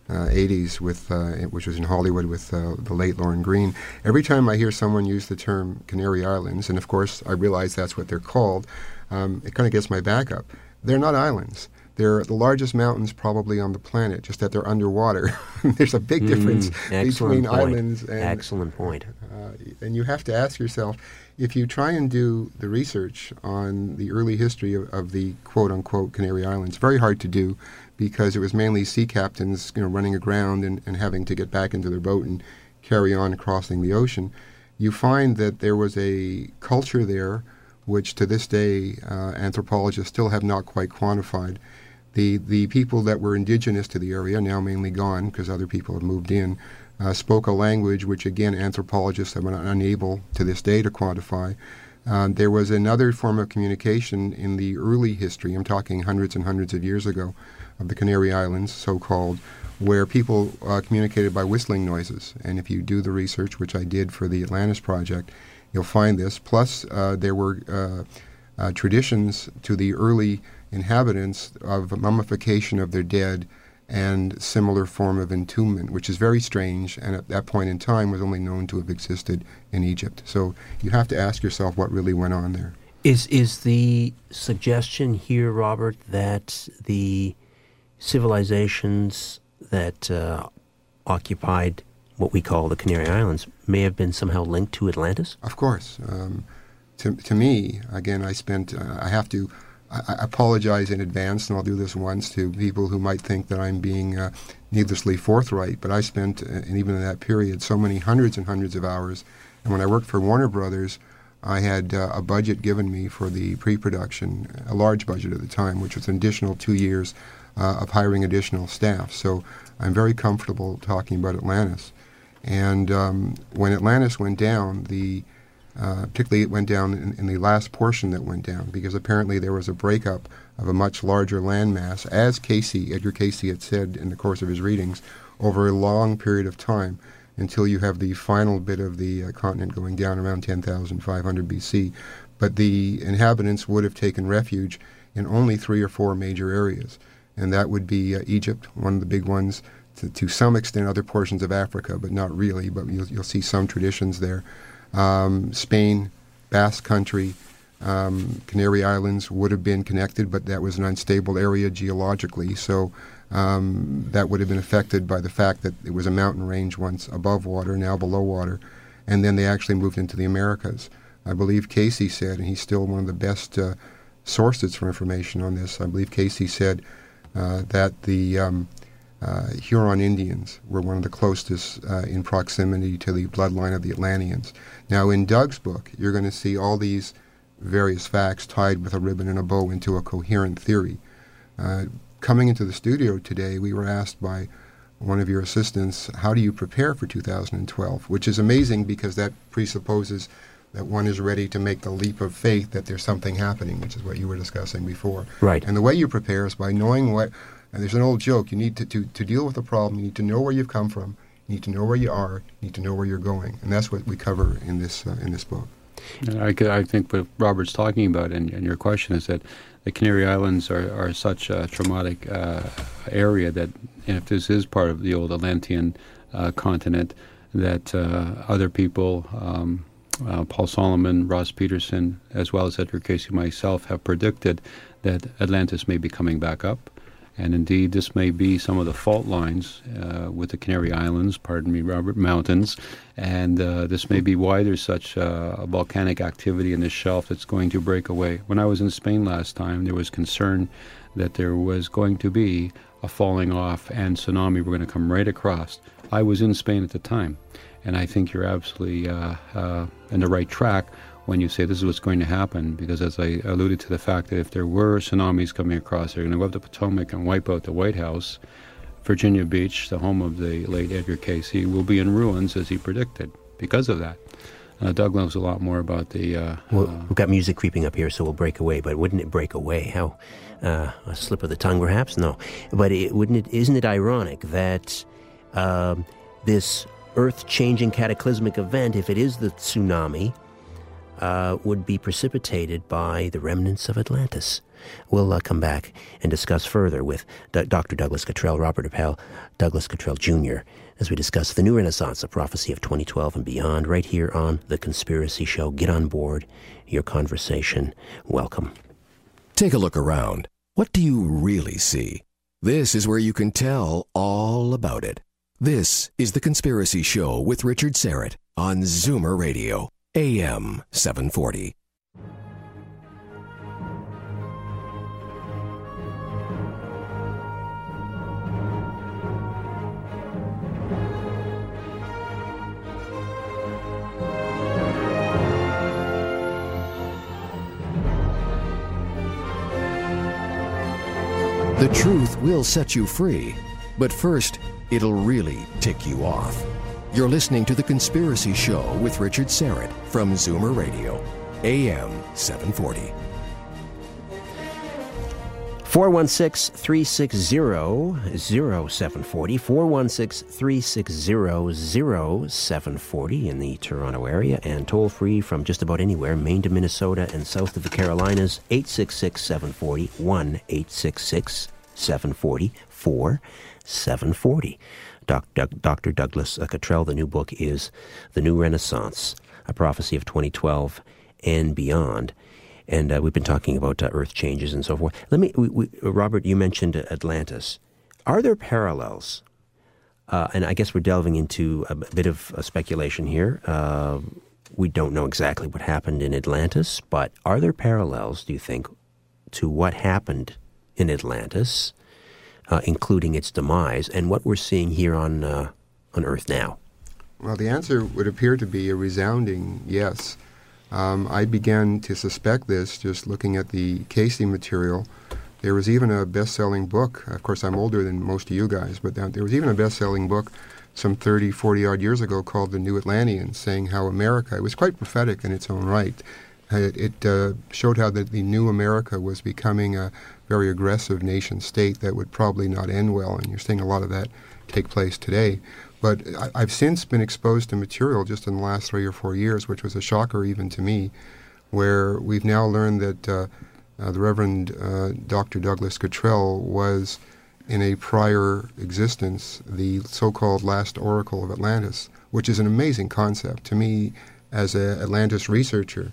uh, 80s, with uh, which was in Hollywood with uh, the late Lauren Greene. Every time I hear someone use the term Canary Islands, and of course I realize that's what they're called, um, it kind of gets my back up. They're not islands. They're the largest mountains probably on the planet, just that they're underwater. (laughs) There's a big difference mm, between point. islands and. Excellent point. Uh, and you have to ask yourself if you try and do the research on the early history of, of the quote unquote Canary Islands, very hard to do because it was mainly sea captains you know, running aground and, and having to get back into their boat and carry on crossing the ocean. You find that there was a culture there which to this day uh, anthropologists still have not quite quantified. The, the people that were indigenous to the area, now mainly gone because other people have moved in, uh, spoke a language which, again, anthropologists have been unable to this day to quantify. Uh, there was another form of communication in the early history, I'm talking hundreds and hundreds of years ago, of the Canary Islands, so called, where people uh, communicated by whistling noises. And if you do the research, which I did for the Atlantis Project, you'll find this. Plus, uh, there were uh, uh, traditions to the early inhabitants of mummification of their dead and similar form of entombment, which is very strange and at that point in time was only known to have existed in Egypt. So you have to ask yourself what really went on there. Is is the suggestion here, Robert, that the civilizations that uh, occupied what we call the Canary Islands may have been somehow linked to Atlantis? Of course. Um, to, to me, again, I spent, uh, I have to I, apologize in advance, and I'll do this once to people who might think that I'm being uh, needlessly forthright, but I spent, uh, and even in that period, so many hundreds and hundreds of hours. And when I worked for Warner Brothers, I had uh, a budget given me for the pre production, a large budget at the time, which was an additional two years uh, of hiring additional staff. So I'm very comfortable talking about Atlantis. And um, when Atlantis went down, the uh, particularly it went down in, in, the last portion that went down because apparently there was a breakup of a much larger landmass, as Cayce, Edgar Cayce, had said in the course of his readings, over a long period of time until you have the final bit of the uh, continent going down around 10,500 BC. But the inhabitants would have taken refuge in only three or four major areas, and that would be uh, Egypt, one of the big ones, to, to some extent other portions of Africa, but not really. But you'll, you'll see some traditions there. Um, Spain, Basque Country, um, Canary Islands would have been connected, but that was an unstable area geologically. So um, that would have been affected by the fact that it was a mountain range once above water, now below water. And then they actually moved into the Americas. I believe Cayce said, and he's still one of the best uh, sources for information on this. I believe Cayce said uh, that the um, uh, Huron Indians were one of the closest uh, in proximity to the bloodline of the Atlanteans. Now, in Doug's book, you're going to see all these various facts tied with a ribbon and a bow into a coherent theory. Uh, coming into the studio today, we were asked by one of your assistants, How do you prepare for 2012? Which is amazing because that presupposes that one is ready to make the leap of faith that there's something happening, which is what you were discussing before. Right. And the way you prepare is by knowing what and there's an old joke. You need to, to, to deal with a problem, you need to know where you've come from, you need to know where you are, you need to know where you're going. And that's what we cover in this, uh, in this book. And I, I, think what Robert's talking about and, and, your question is that the Canary Islands are, are such a traumatic uh, area that if this is part of the old Atlantean uh, continent, that uh, other people, um, uh, Paul Solomon, Ross Peterson, as well as Edgar Cayce, myself, have predicted that Atlantis may be coming back up. And indeed, this may be some of the fault lines uh, with the Canary Islands, pardon me, Robert, mountains. And uh, this may be why there's such uh, volcanic activity in this shelf that's going to break away. When I was in Spain last time, there was concern that there was going to be a falling off and tsunami were going to come right across. I was in Spain at the time. And I think you're absolutely uh, uh, in the right track when you say this is what's going to happen, because as I alluded to the fact that if there were tsunamis coming across, they're going to go up the Potomac and wipe out the White House. Virginia Beach, the home of the late Edgar Cayce, will be in ruins as he predicted because of that. Uh, Doug knows a lot more about the. Uh, well, we've got music creeping up here, so we'll break away. But wouldn't it break away? How uh, a slip of the tongue, perhaps? No, but it, wouldn't it? Isn't it ironic that um, this Earth-changing cataclysmic event, if it is the tsunami, uh, would be precipitated by the remnants of Atlantis? We'll uh, come back and discuss further with D- Dr. Douglas Cottrell, Robert Appel, Douglas Cottrell Jr., as we discuss the new Renaissance, a prophecy of 2012 and beyond, right here on The Conspiracy Show. Get on board your conversation. Welcome. Take a look around. What do you really see? This is where you can tell all about it. This is The Conspiracy Show with Richard Syrett on Zoomer Radio, AM 740. The truth will set you free, but first, it'll really tick you off. You're listening to The Conspiracy Show with Richard Syrett from Zoomer Radio, AM 740. 416 360 0740. 416 360 0740 in the Toronto area and toll free from just about anywhere, Maine to Minnesota and south of the Carolinas, 866 740 1 866 740 4 740. Doc, Dr. Douglas uh, Cottrell, the new book is The New Renaissance, a prophecy of 2012 and beyond and uh, we've been talking about uh, Earth changes and so forth. Let me, we, we, Robert, you mentioned Atlantis. Are there parallels? Uh, and I guess we're delving into a bit of speculation here. Uh, we don't know exactly what happened in Atlantis, but are there parallels, do you think, to what happened in Atlantis, uh, including its demise, and what we're seeing here on uh, on Earth now? Well, the answer would appear to be a resounding yes. Um, I began to suspect this just looking at the Cayce material. There was even a best selling book. Of course, I'm older than most of you guys, but there was even a best selling book some 30, 40 odd years ago called The New Atlanteans, saying how America, it was quite prophetic in its own right. It, it uh, showed how the, the new America was becoming a very aggressive nation state that would probably not end well, and you're seeing a lot of that take place today. But I, have since been exposed to material just in the last three or four years, which was a shocker even to me, where we've now learned that uh, uh, the Reverend uh, Dr. Douglas Cottrell was, in a prior existence, the so-called last oracle of Atlantis, which is an amazing concept to me as an Atlantis researcher.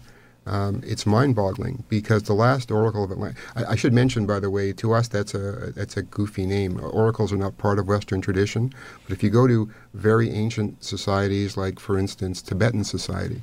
Um, it's mind-boggling because the last oracle of Atlantis. I, I, should mention, by the way, to us that's a that's a goofy name. Oracles are not part of Western tradition, but if you go to very ancient societies, like for instance Tibetan society,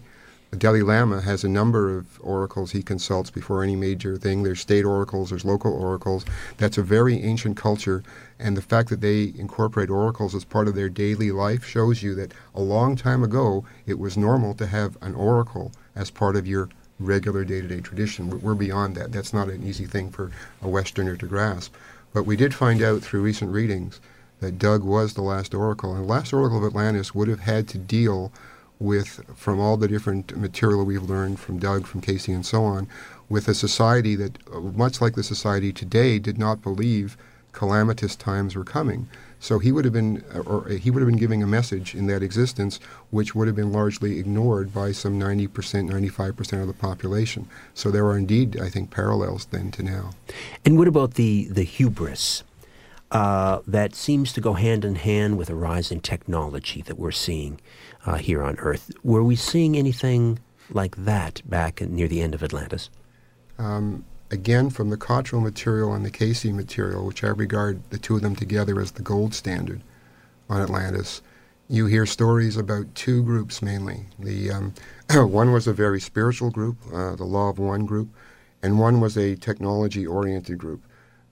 the Dalai Lama has a number of oracles he consults before any major thing. There's state oracles, there's local oracles. That's a very ancient culture, and the fact that they incorporate oracles as part of their daily life shows you that a long time ago it was normal to have an oracle as part of your regular day-to-day tradition. We're, beyond that. That's not an easy thing for a Westerner to grasp. But we did find out through recent readings that Doug was the last oracle, and the last oracle of Atlantis would have had to deal with, from all the different material we've learned from Doug, from Cayce, and so on, with a society that, uh, much like the society today, did not believe calamitous times were coming. So he would have been, or he would have been giving a message in that existence, which would have been largely ignored by some 90%, 95% of the population. So there are indeed, I think, parallels then to now. And what about the the hubris? Uh, that seems to go hand in hand with a rise in technology that we're seeing uh, here on Earth. Were we seeing anything like that back near the end of Atlantis? Um, again from the Cottrell material and the Cayce material, which I regard the two of them together as the gold standard on Atlantis, you hear stories about two groups mainly. The um, (clears throat) one was a very spiritual group, uh, the Law of One group, and one was a technology-oriented group.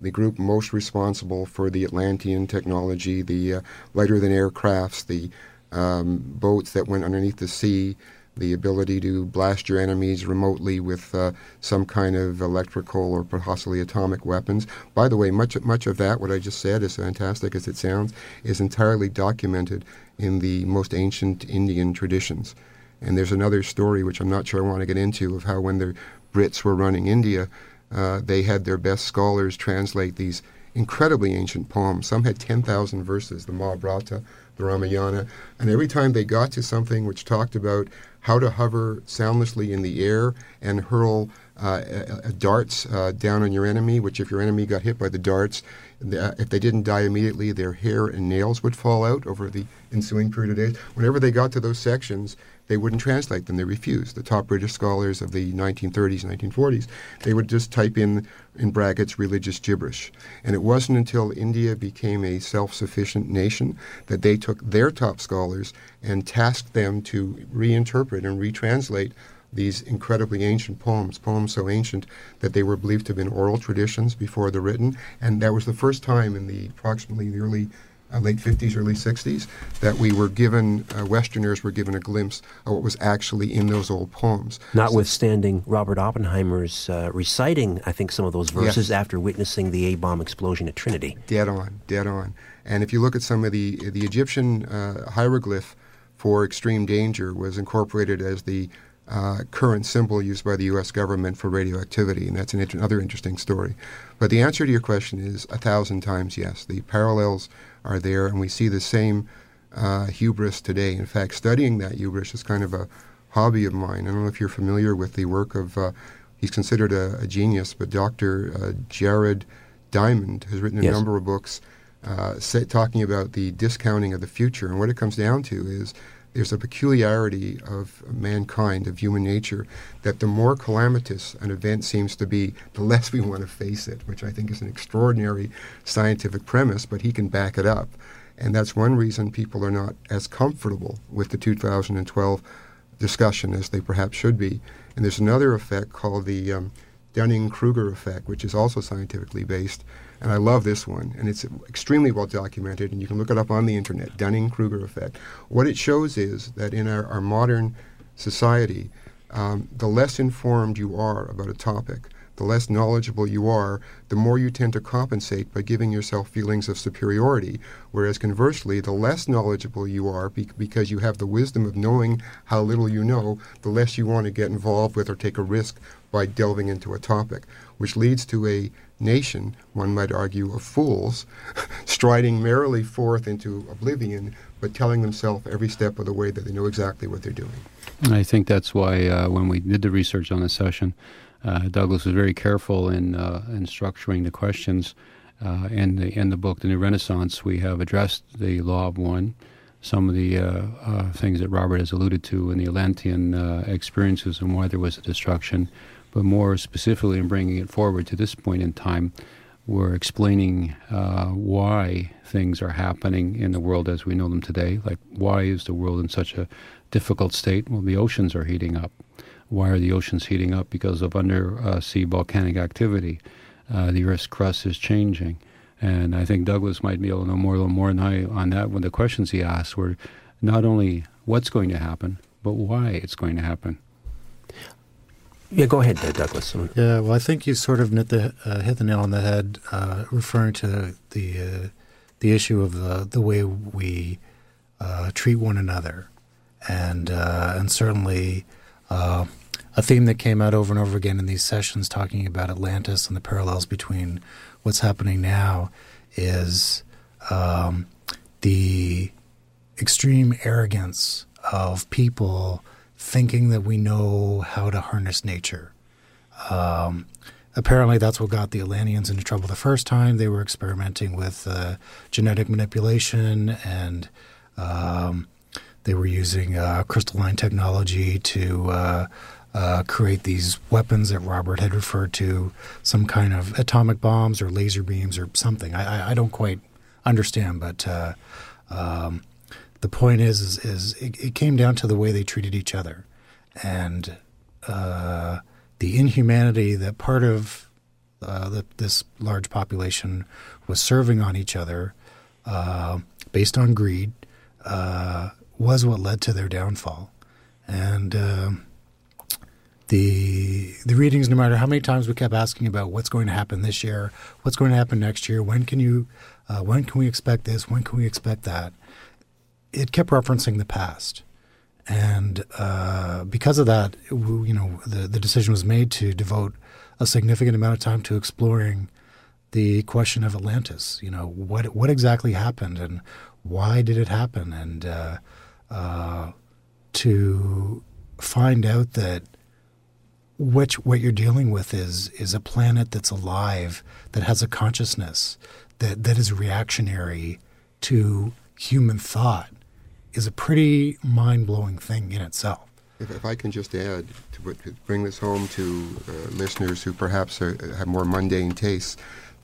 The group most responsible for the Atlantean technology, the uh, lighter-than-air crafts, the um, boats that went underneath the sea, the ability to blast your enemies remotely with uh, some kind of electrical or possibly atomic weapons. By the way, much much of that, what I just said, as fantastic as it sounds, is entirely documented in the most ancient Indian traditions. And there's another story which I'm not sure I want to get into of how when the Brits were running India, uh, they had their best scholars translate these incredibly ancient poems. Some had 10,000 verses, the Mahabharata, the Ramayana, and every time they got to something which talked about how to hover soundlessly in the air and hurl uh, uh, darts uh, down on your enemy, which if your enemy got hit by the darts, the, if they didn't die immediately, their hair and nails would fall out over the ensuing period of days. Whenever they got to those sections, they wouldn't translate them. They refused. The top British scholars of the 1930s, 1940s, they would just type in, in brackets, religious gibberish. And it wasn't until India became a self-sufficient nation that they took their top scholars and tasked them to reinterpret and retranslate these incredibly ancient poems, poems so ancient that they were believed to have been oral traditions before the written. And that was the first time in the approximately the early uh, late 50s, early 60s, that we were given, uh, Westerners were given a glimpse of what was actually in those old poems. Notwithstanding Robert Oppenheimer's uh, reciting, I think, some of those verses Yes. after witnessing the A bomb explosion at Trinity. Dead on, dead on. And if you look at some of the the Egyptian uh, hieroglyph for extreme danger was incorporated as the uh, current symbol used by the U.S. government for radioactivity, and that's an int- another interesting story. But the answer to your question is a thousand times yes. The parallels are there, and we see the same uh, hubris today. In fact, studying that hubris is kind of a hobby of mine. I don't know if you're familiar with the work of. Uh, he's considered a, a genius, but Dr. Uh, Jared Diamond has written a Yes. number of books uh, say, talking about the discounting of the future. And what it comes down to is there's a peculiarity of mankind, of human nature, that the more calamitous an event seems to be, the (laughs) less we want to face it, which I think is an extraordinary scientific premise, but he can back it up. And that's one reason people are not as comfortable with the 2012 discussion as they perhaps should be. And there's another effect called the um, Dunning Kruger effect, which is also scientifically based. And I love this one, and it's extremely well documented, and you can look it up on the internet Dunning Kruger effect. What it shows is that in our, our modern society, um, the less informed you are about a topic, the less knowledgeable you are, the more you tend to compensate by giving yourself feelings of superiority. Whereas conversely, the less knowledgeable you are be- because you have the wisdom of knowing how little you know, the less you want to get involved with or take a risk by delving into a topic, which leads to a nation, one might argue, of fools, (laughs) striding merrily forth into oblivion, but telling themselves every step of the way that they know exactly what they're doing. I think that's why uh, when we did the research on the session, uh, Douglas was very careful in uh, in structuring the questions. Uh, in the in the book, The New Renaissance, we have addressed the law of one, some of the uh, uh, things that Robert has alluded to in the Atlantean experiences and why there was a destruction, but more specifically in bringing it forward to this point in time, we're explaining uh, why things are happening in the world as we know them today. Like, why is the world in such a difficult state? Well, the oceans are heating up. Why are the oceans heating up? Because of undersea volcanic activity. Uh, the Earth's crust is changing. And I think Douglas might be able to know more, a little more than I on that. When the questions he asked were not only what's going to happen, but why it's going to happen. Yeah, go ahead, Douglas. Yeah, well, I think you sort of hit the, uh, hit the nail on the head, uh, referring to the uh, the issue of the the way we uh, treat one another, and uh, and certainly uh, a theme that came out over and over again in these sessions, talking about Atlantis and the parallels between what's happening now, is um, the extreme arrogance of people thinking that we know how to harness nature. Um, apparently, that's what got the Atlanteans into trouble the first time. They were experimenting with uh, genetic manipulation and um, they were using uh, crystalline technology to uh, uh, create these weapons that Robert had referred to, some kind of atomic bombs or laser beams or something. I, I, I don't quite understand, but uh, um, the point is, is, is it, it came down to the way they treated each other, and uh, the inhumanity that part of uh, the, this large population was serving on each other, uh, based on greed, uh, was what led to their downfall. And um the the readings, no matter how many times we kept asking about what's going to happen this year, what's going to happen next year, when can you, uh, when can we expect this, when can we expect that, it kept referencing the past, and uh, because of that, you know, the the decision was made to devote a significant amount of time to exploring the question of Atlantis. You know, what what exactly happened and why did it happen, and uh, uh, to find out that what what you're dealing with is is a planet that's alive, that has a consciousness, that that is reactionary to human thought, is a pretty mind blowing thing in itself. If, if I can just add to, bring this home to uh, listeners who perhaps are, have more mundane tastes,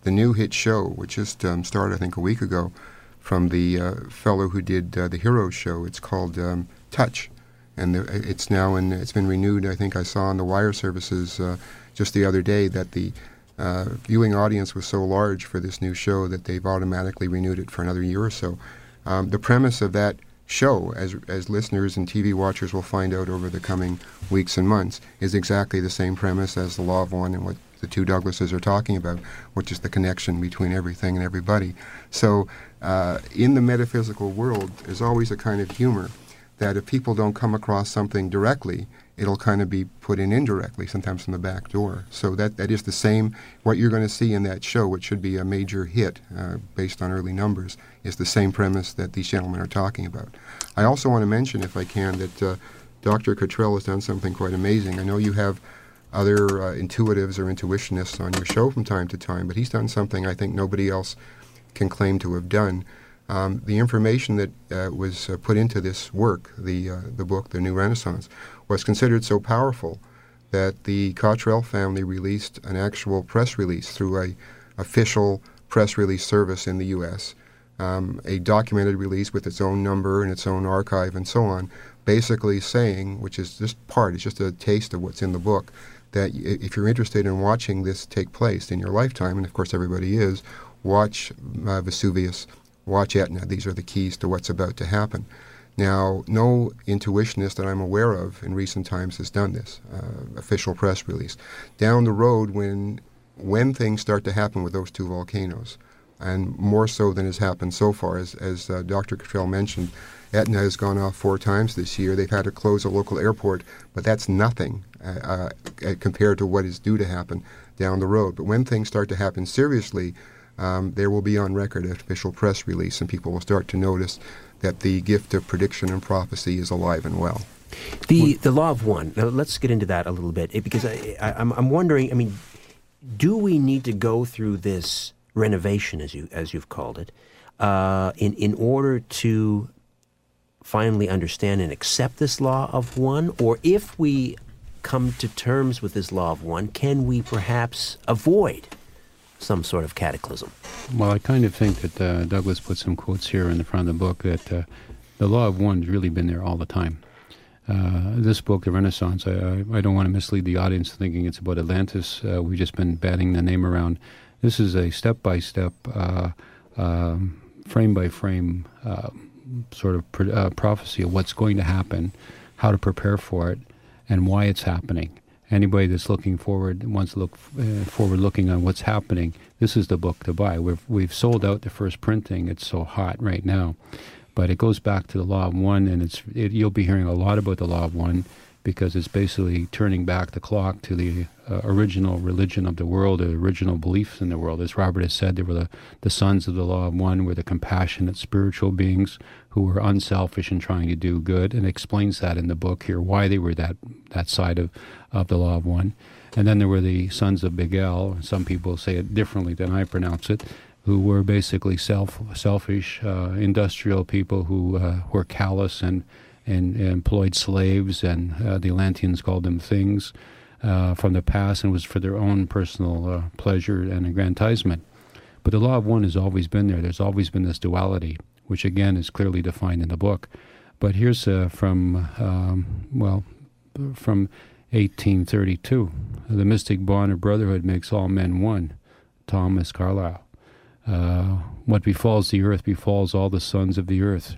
the new hit show, which just um, started I think a week ago, from the uh, fellow who did uh, the Heroes show. It's called um, Touch and the, it's now in, it's been renewed. I think I saw on the wire services uh, just the other day that the uh, viewing audience was so large for this new show that they've automatically renewed it for another year or so. Um, the premise of that show, as as listeners and TV watchers will find out over the coming weeks and months, is exactly the same premise as the Law of One and what the two Douglases are talking about, which is the connection between everything and everybody. So, uh, in the metaphysical world, there's always a kind of humor that if people don't come across something directly, it'll kind of be put in indirectly, sometimes from the back door. So that, that is the same, what you're going to see in that show, which should be a major hit uh, based on early numbers, is the same premise that these gentlemen are talking about. I also want to mention, if I can, that uh, Dr. Cottrell has done something quite amazing. I know you have other uh, intuitives or intuitionists on your show from time to time, but he's done something I think nobody else can claim to have done. Um, the information that uh, was uh, put into this work, the uh, the book, The New Renaissance, was considered so powerful that the Cottrell family released an actual press release through a official press release service in the U.S. Um, a documented release with its own number and its own archive and so on, basically saying, which is just part, it's just a taste of what's in the book, that if you're interested in watching this take place in your lifetime, and of course everybody is, watch uh, Vesuvius watch Etna. These are the keys to what's about to happen. Now, no intuitionist that I'm aware of in recent times has done this uh, official press release. Down the road, when when things start to happen with those two volcanoes, and more so than has happened so far, as, as uh, Dr. Cottrell mentioned, Etna has gone off four times this year. They've had to close a local airport, but that's nothing uh, uh compared to what is due to happen down the road. But when things start to happen seriously, um, there will be on record an official press release, and people will start to notice that the gift of prediction and prophecy is alive and well. The the law of one. Now let's get into that a little bit because I, I, I'm I'm wondering. I mean, do we need to go through this renovation, as you as you've called it, uh, in in order to finally understand and accept this law of one, or if we come to terms with this law of one, can we perhaps avoid some sort of cataclysm. Well, I kind of think that uh, Douglas put some quotes here in the front of the book that uh, the law of one's really been there all the time. Uh, this book, The Renaissance, I, I, don't want to mislead the audience thinking it's about Atlantis. Uh, we've just been batting the name around. This is a step by step, frame by frame uh, sort of pro- uh, prophecy of what's going to happen, how to prepare for it, and why it's happening anybody that's looking forward wants to look uh, forward looking on what's happening this is the book to buy. We've we've sold out the first printing. It's so hot right now. But it goes back to the law of one and it's it, you'll be hearing a lot about the law of one because it's basically turning back the clock to the uh, original religion of the world, the original beliefs in the world. As Robert has said, they were the, the sons of the law of one, were the compassionate spiritual beings who were unselfish and trying to do good, and explains that in the book here, why they were that, that side of, of the law of one. And then there were the sons of Bigel, some people say it differently than I pronounce it, who were basically self, selfish, uh, industrial people who uh, were callous and and, employed slaves, and uh, the Atlanteans called them things uh, from the past, and was for their own personal uh, pleasure and aggrandizement. But the law of one has always been there. There's always been this duality, which again is clearly defined in the book. But here's uh, from, um, well, from 1832 The mystic bond of brotherhood makes all men one. Thomas Carlyle. Uh, what befalls the earth befalls all the sons of the earth.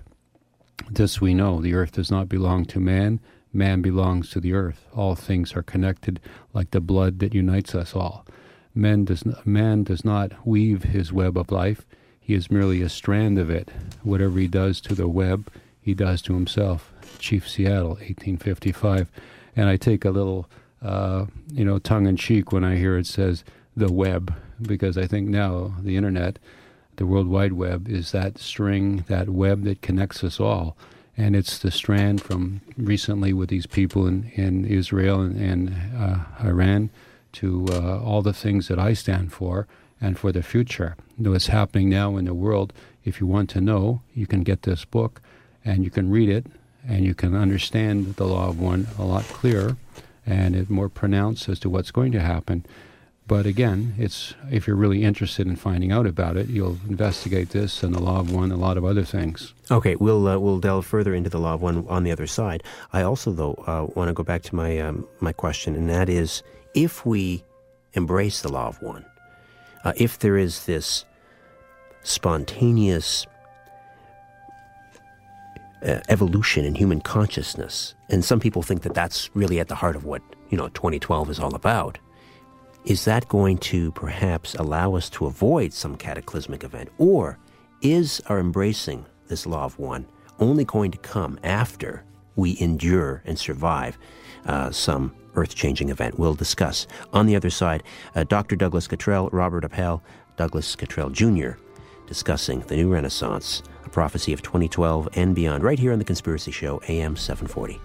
This we know the earth does not belong to man, man belongs to the earth. All things are connected like the blood that unites us all. Man does, not, man does not weave his web of life, he is merely a strand of it. Whatever he does to the web, he does to himself. Chief Seattle, 1855. And I take a little, uh, you know, tongue in cheek when I hear it says the web, because I think now the internet, the World Wide Web, is that string, that web that connects us all. And it's the strand from recently with these people in, in Israel and, and uh, Iran to uh, all the things that I stand for and for the future. What's happening now in the world, if you want to know, you can get this book and you can read it and you can understand the law of one a lot clearer and it more pronounced as to what's going to happen. But again, it's if you're really interested in finding out about it, you'll investigate this and the law of one, and a lot of other things. Okay, we'll uh, we'll delve further into the law of one on the other side. I also, though, uh, want to go back to my um, my question, and that is, if we embrace the law of one, uh, if there is this spontaneous uh, evolution in human consciousness, and some people think that that's really at the heart of what you know 2012 is all about. Is that going to perhaps allow us to avoid some cataclysmic event, or is our embracing this law of one only going to come after we endure and survive uh, some earth changing event? We'll discuss. On the other side, uh, Dr. Douglas Cottrell, Robert Appel, Douglas Cottrell Jr., discussing the new Renaissance, a prophecy of 2012 and beyond, right here on The Conspiracy Show, AM 740.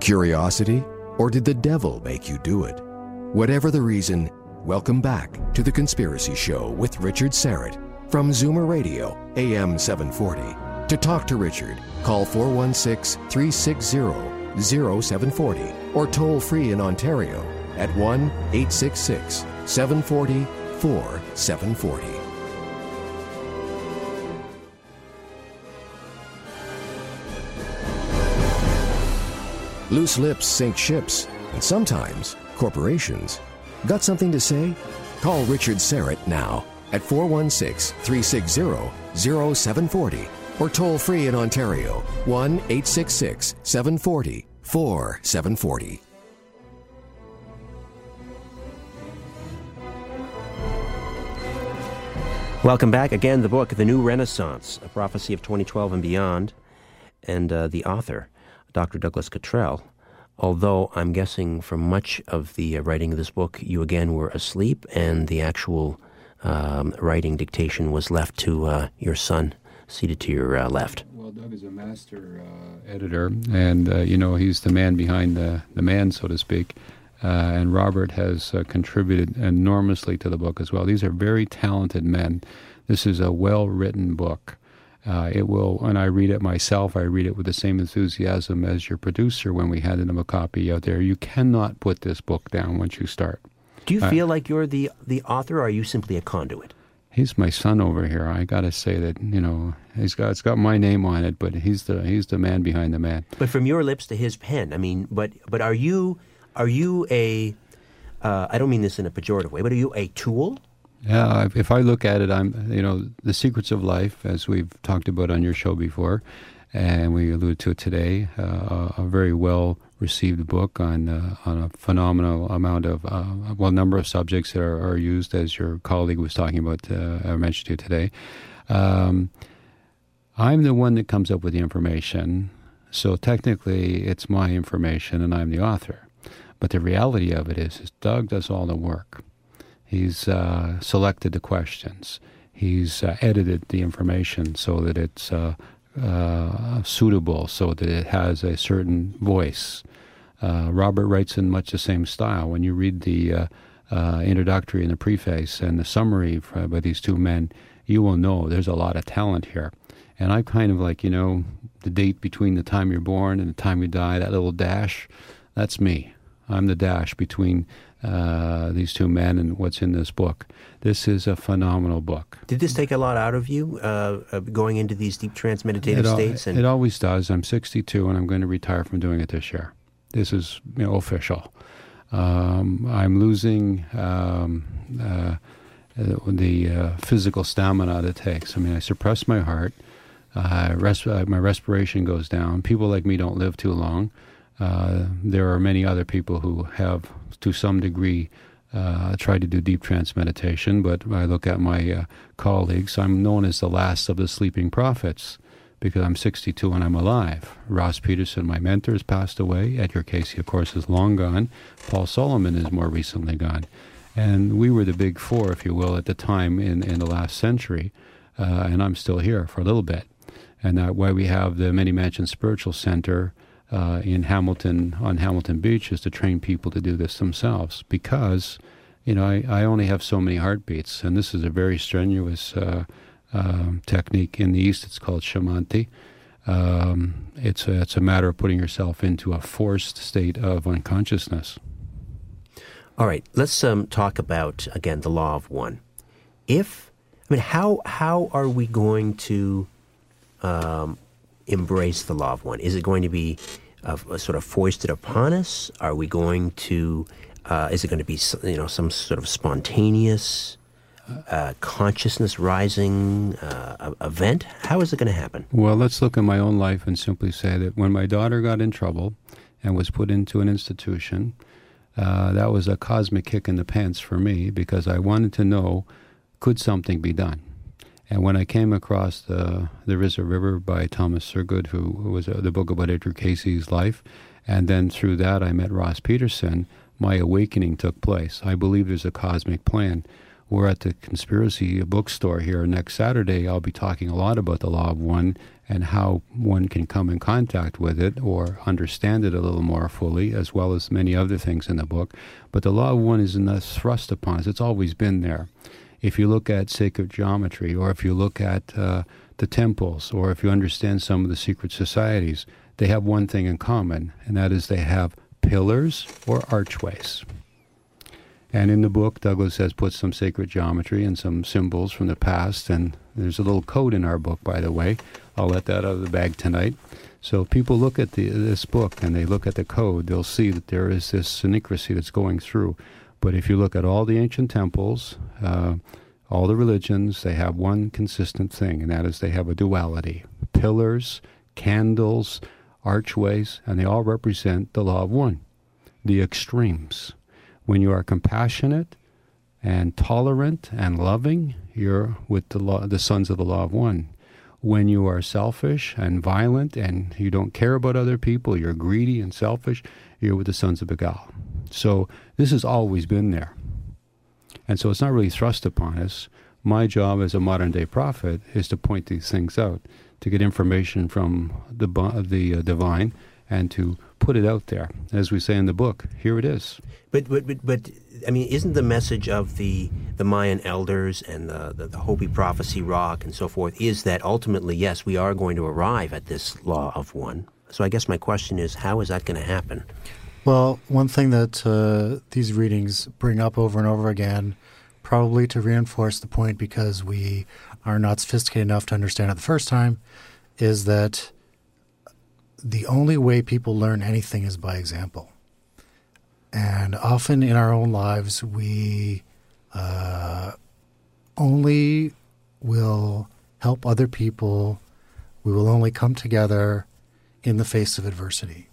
Curiosity? Or did the devil make you do it? Whatever the reason, welcome back to The Conspiracy Show with Richard Syrett from Zoomer Radio, AM 740. To talk to Richard, call 416 360 0740 or toll free in Ontario at 1 866 740 4740. Loose lips sink ships, and sometimes corporations. Got something to say? Call Richard Syrett now at 416 360 0740 or toll free in Ontario 1 866 740 4740. Welcome back. Again, the book, The New Renaissance, A Prophecy of 2012 and Beyond, and uh, the author, Dr. Douglas Cottrell. Although I'm guessing for much of the uh, writing of this book, you again were asleep, and the actual um, writing dictation was left to uh, your son, seated to your uh, left. Well, Doug is a master uh, editor, and uh, you know he's the man behind the the man, so to speak. Uh, and Robert has contributed enormously to the book as well. These are very talented men. This is a well written book. Uh, it will, when I read it myself, I read it with the same enthusiasm as your producer when we handed him a copy out there. You cannot put this book down once you start. Do you feel like you're the, the author, or are you simply a conduit? He's my son over here. I got to say that you know he's got it's got my name on it, but he's the he's the man behind the man. But from your lips to his pen, I mean, but but are you are you a? Uh, I don't mean this in a pejorative way, but are you a tool? Yeah, if- I look at it, I'm you know the secrets of life, as we've talked about on your show before, and we alluded to it today. Uh, a, very well received book on uh, on a phenomenal amount of uh, well number of subjects that are, are used, as your colleague was talking about. Uh, I mentioned to you today. Um, I'm the one that comes up with the information, so technically it's my information, and I'm the author. But the reality of it is, is Doug does all the work. He's uh, selected the questions. He's uh, edited the information so that it's uh, uh, suitable, so that it has a certain voice. Uh, Robert writes in much the same style. When you read the introductory and the preface and the summary by these two men, you will know there's a lot of talent here. And I kind of like, you know, the date between the time you're born and the time you die, that little dash, that's me. I'm the dash between uh, these two men and what's in this book. This is a phenomenal book. Did this take a lot out of you, uh, going into these deep trance meditative it, al- states? it always does. I'm 62 and I'm going to retire from doing it this year. This is you know, official. Um, I'm losing um, uh, the uh, physical stamina it takes. I mean, I suppress my heart. Uh, res- uh, my respiration goes down. People like me don't live too long. Uh, there are many other people who have, to some degree, uh, tried to do deep trance meditation, but I look at my uh, colleagues. I'm known as the last of the sleeping prophets because I'm 62 and I'm alive. Ross Peterson, my mentor, has passed away. Edgar Cayce, of course, is long gone. Paul Solomon is more recently gone. And we were the big four, if you will, at the time in, in the last century. Uh, and I'm still here for a little bit. And that's why we have the Many Mansion Spiritual Center uh, in Hamilton, on Hamilton Beach, is to train people to do this themselves. Because, you know, I, I only have so many heartbeats. And this is a very strenuous uh, um, technique. In the East, it's called shamanti. Um, it's, a, it's a matter of putting yourself into a forced state of unconsciousness. All right, let's um, talk about again the law of one. If I mean, how how are we going to um, embrace the law of one? Is it going to be uh, sort of foisted upon us? Are we going to? Uh, is it going to be you know some sort of spontaneous uh, consciousness rising uh, event? How is it going to happen? Well, let's look at my own life and simply say that when my daughter got in trouble and was put into an institution, uh, that was a cosmic kick in the pants for me because I wanted to know could something be done. And when I came across the There Is a River by Thomas Sugrue, who, was uh, the book about Edgar Cayce's life, and then through that I met Ross Peterson, my awakening took place. I believe there's a cosmic plan. We're at the Conspiracy Bookstore here next Saturday. I'll be talking a lot about the Law of One and how one can come in contact with it or understand it a little more fully, as well as many other things in the book. But the Law of One is not thrust upon us, it's always been there. If you look at sacred geometry, or if you look at uh, the temples, or if you understand some of the secret societies, they have one thing in common, and that is they have pillars or archways. And in the book, Douglas has put some sacred geometry and some symbols from the past. And there's a little code in our book, by the way. I'll let that out of the bag tonight. So if people look at the, this book and they look at the code, they'll see that there is this syncrecy that's going through. But if you look at all the ancient temples, uh, all the religions, they have one consistent thing, and that is they have a duality pillars, candles, archways, and they all represent the law of one, the extremes. When you are compassionate and tolerant and loving, you're with the, law, the sons of the law of one. When you are selfish and violent and you don't care about other people, you're greedy and selfish, you're with the sons of Begal. So this has always been there. And so it's not really thrust upon us. My job as a modern day prophet is to point these things out, to get information from the, the uh, divine, and to put it out there. As we say in the book, here it is. But, but, but, but I mean, isn't the message of the, the Mayan elders and the, the, the Hopi prophecy rock and so forth is that ultimately, yes, we are going to arrive at this law of one? So I guess my question is, how is that going to happen? Well, one thing that uh, these readings bring up over and over again, probably to reinforce the point because we are not sophisticated enough to understand it the first time, is that the only way people learn anything is by example. And often in our own lives, we uh, only will help other people, we will only come together in the face of adversity.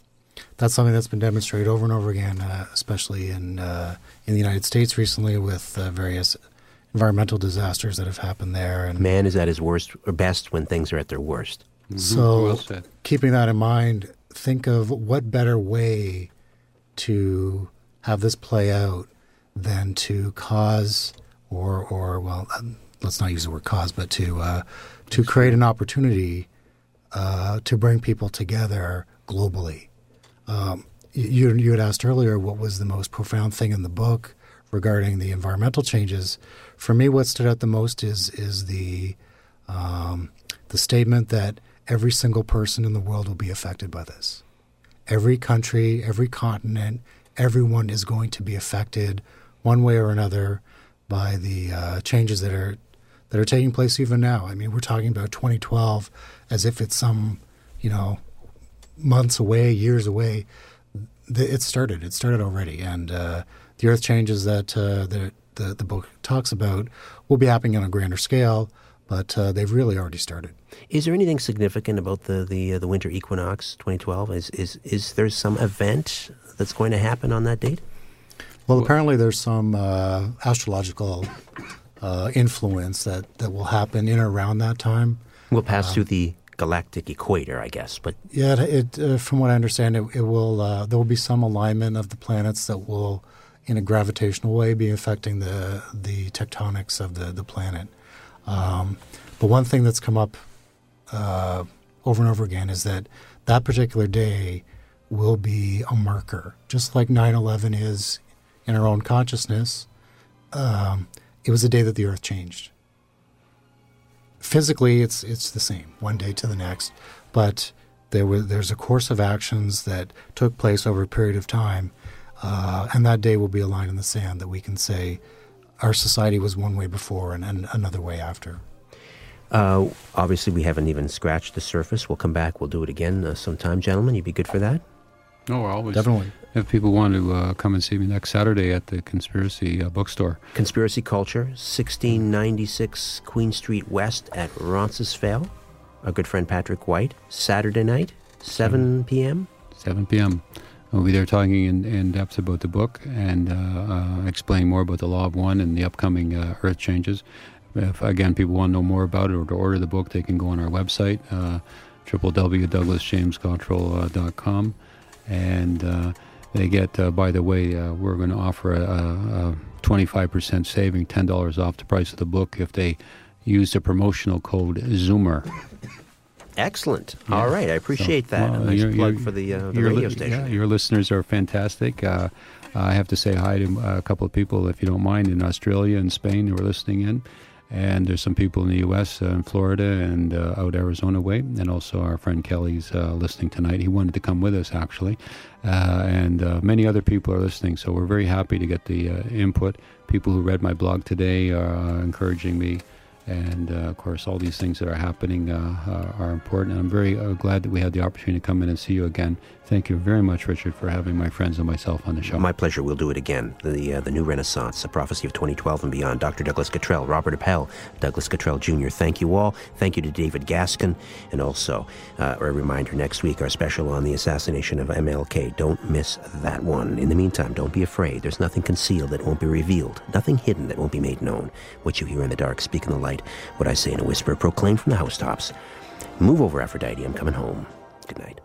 That's something that's been demonstrated over and over again, uh, especially in uh, in the United States recently with uh, various environmental disasters that have happened there. And man is at his worst or best when things are at their worst. Mm-hmm. So, well keeping that in mind, think of what better way to have this play out than to cause or or well, let's not use the word cause, but to uh, to create an opportunity uh, to bring people together globally. Um, you you had asked earlier what was the most profound thing in the book regarding the environmental changes. For me, what stood out the most is is the um, the statement that every single person in the world will be affected by this. Every country, every continent, everyone is going to be affected one way or another by the uh, changes that are that are taking place even now. I mean, we're talking about 2012 as if it's some, you know, months away, years away. It started. It started already, and uh, the Earth changes that uh, that the, the book talks about will be happening on a grander scale, but uh, they've really already started. Is there anything significant about the the, uh, the winter equinox 2012? Is is is there some event that's going to happen on that date? Well, apparently there's some uh, astrological uh, influence that, that will happen in or around that time. We'll pass through the galactic equator, I guess, but Yeah, it, uh, from what I understand, it, it will uh, there will be some alignment of the planets that will, in a gravitational way, be affecting the the tectonics of the the planet. Um, but one thing that's come up uh, over and over again is that that particular day will be a marker, just like 9/11 is in our own consciousness. Um, it was the day that the Earth changed. Physically, it's it's the same, one day to the next, but there was there's a course of actions that took place over a period of time, uh, and that day will be a line in the sand that we can say our society was one way before and, and another way after. uh, obviously we haven't even scratched the surface. We'll come back. We'll do it again uh, sometime, gentlemen. You'd be good for that. No, we're always Definitely. If people want to uh, come and see me next Saturday at the Conspiracy uh, Bookstore, Conspiracy Culture, 1696 Queen Street West at Roncesvalles. Our good friend Patrick White, Saturday night, 7 p.m. 7 p.m. We'll be there talking in, in depth about the book and uh, uh, explaining more about the Law of One and the upcoming uh, Earth changes. If again people want to know more about it or to order the book, they can go on our website, uh, www.douglasjamescottrell.com, and uh, they get. Uh, by the way, uh, we're going to offer a, a, a 25% saving, $10 off the price of the book if they use the promotional code Zoomer. Excellent. All right. I appreciate So, that. well, a nice plug for the, uh, the radio station. Yeah, your listeners are fantastic. Uh, I have to say hi to uh, a couple of people, if you don't mind, in Australia and Spain who are listening in. And there's some people in the U.S., uh, in Florida, and uh, out Arizona way. And also our friend Kelly's uh, listening tonight. He wanted to come with us, actually. Uh, and uh, many other people are listening. So we're very happy to get the uh, input. People who read my blog today are encouraging me. And of course, all these things that are happening are important. And I'm very glad that we had the opportunity to come in and see you again. Thank you very much, Richard, for having my friends and myself on the show. My pleasure. We'll do it again. The uh, the new Renaissance, a prophecy of 2012 and beyond. Dr. Douglas Cottrell, Robert Appel, Douglas Cottrell Jr. Thank you all. Thank you to David Gaskin, and also uh, a reminder: next week our special on the assassination of MLK. Don't miss that one. In the meantime, don't be afraid. There's nothing concealed that won't be revealed. Nothing hidden that won't be made known. What you hear in the dark, speak in the light. What I say in a whisper, proclaim from the housetops. Move over, Aphrodite. I'm coming home. Good night.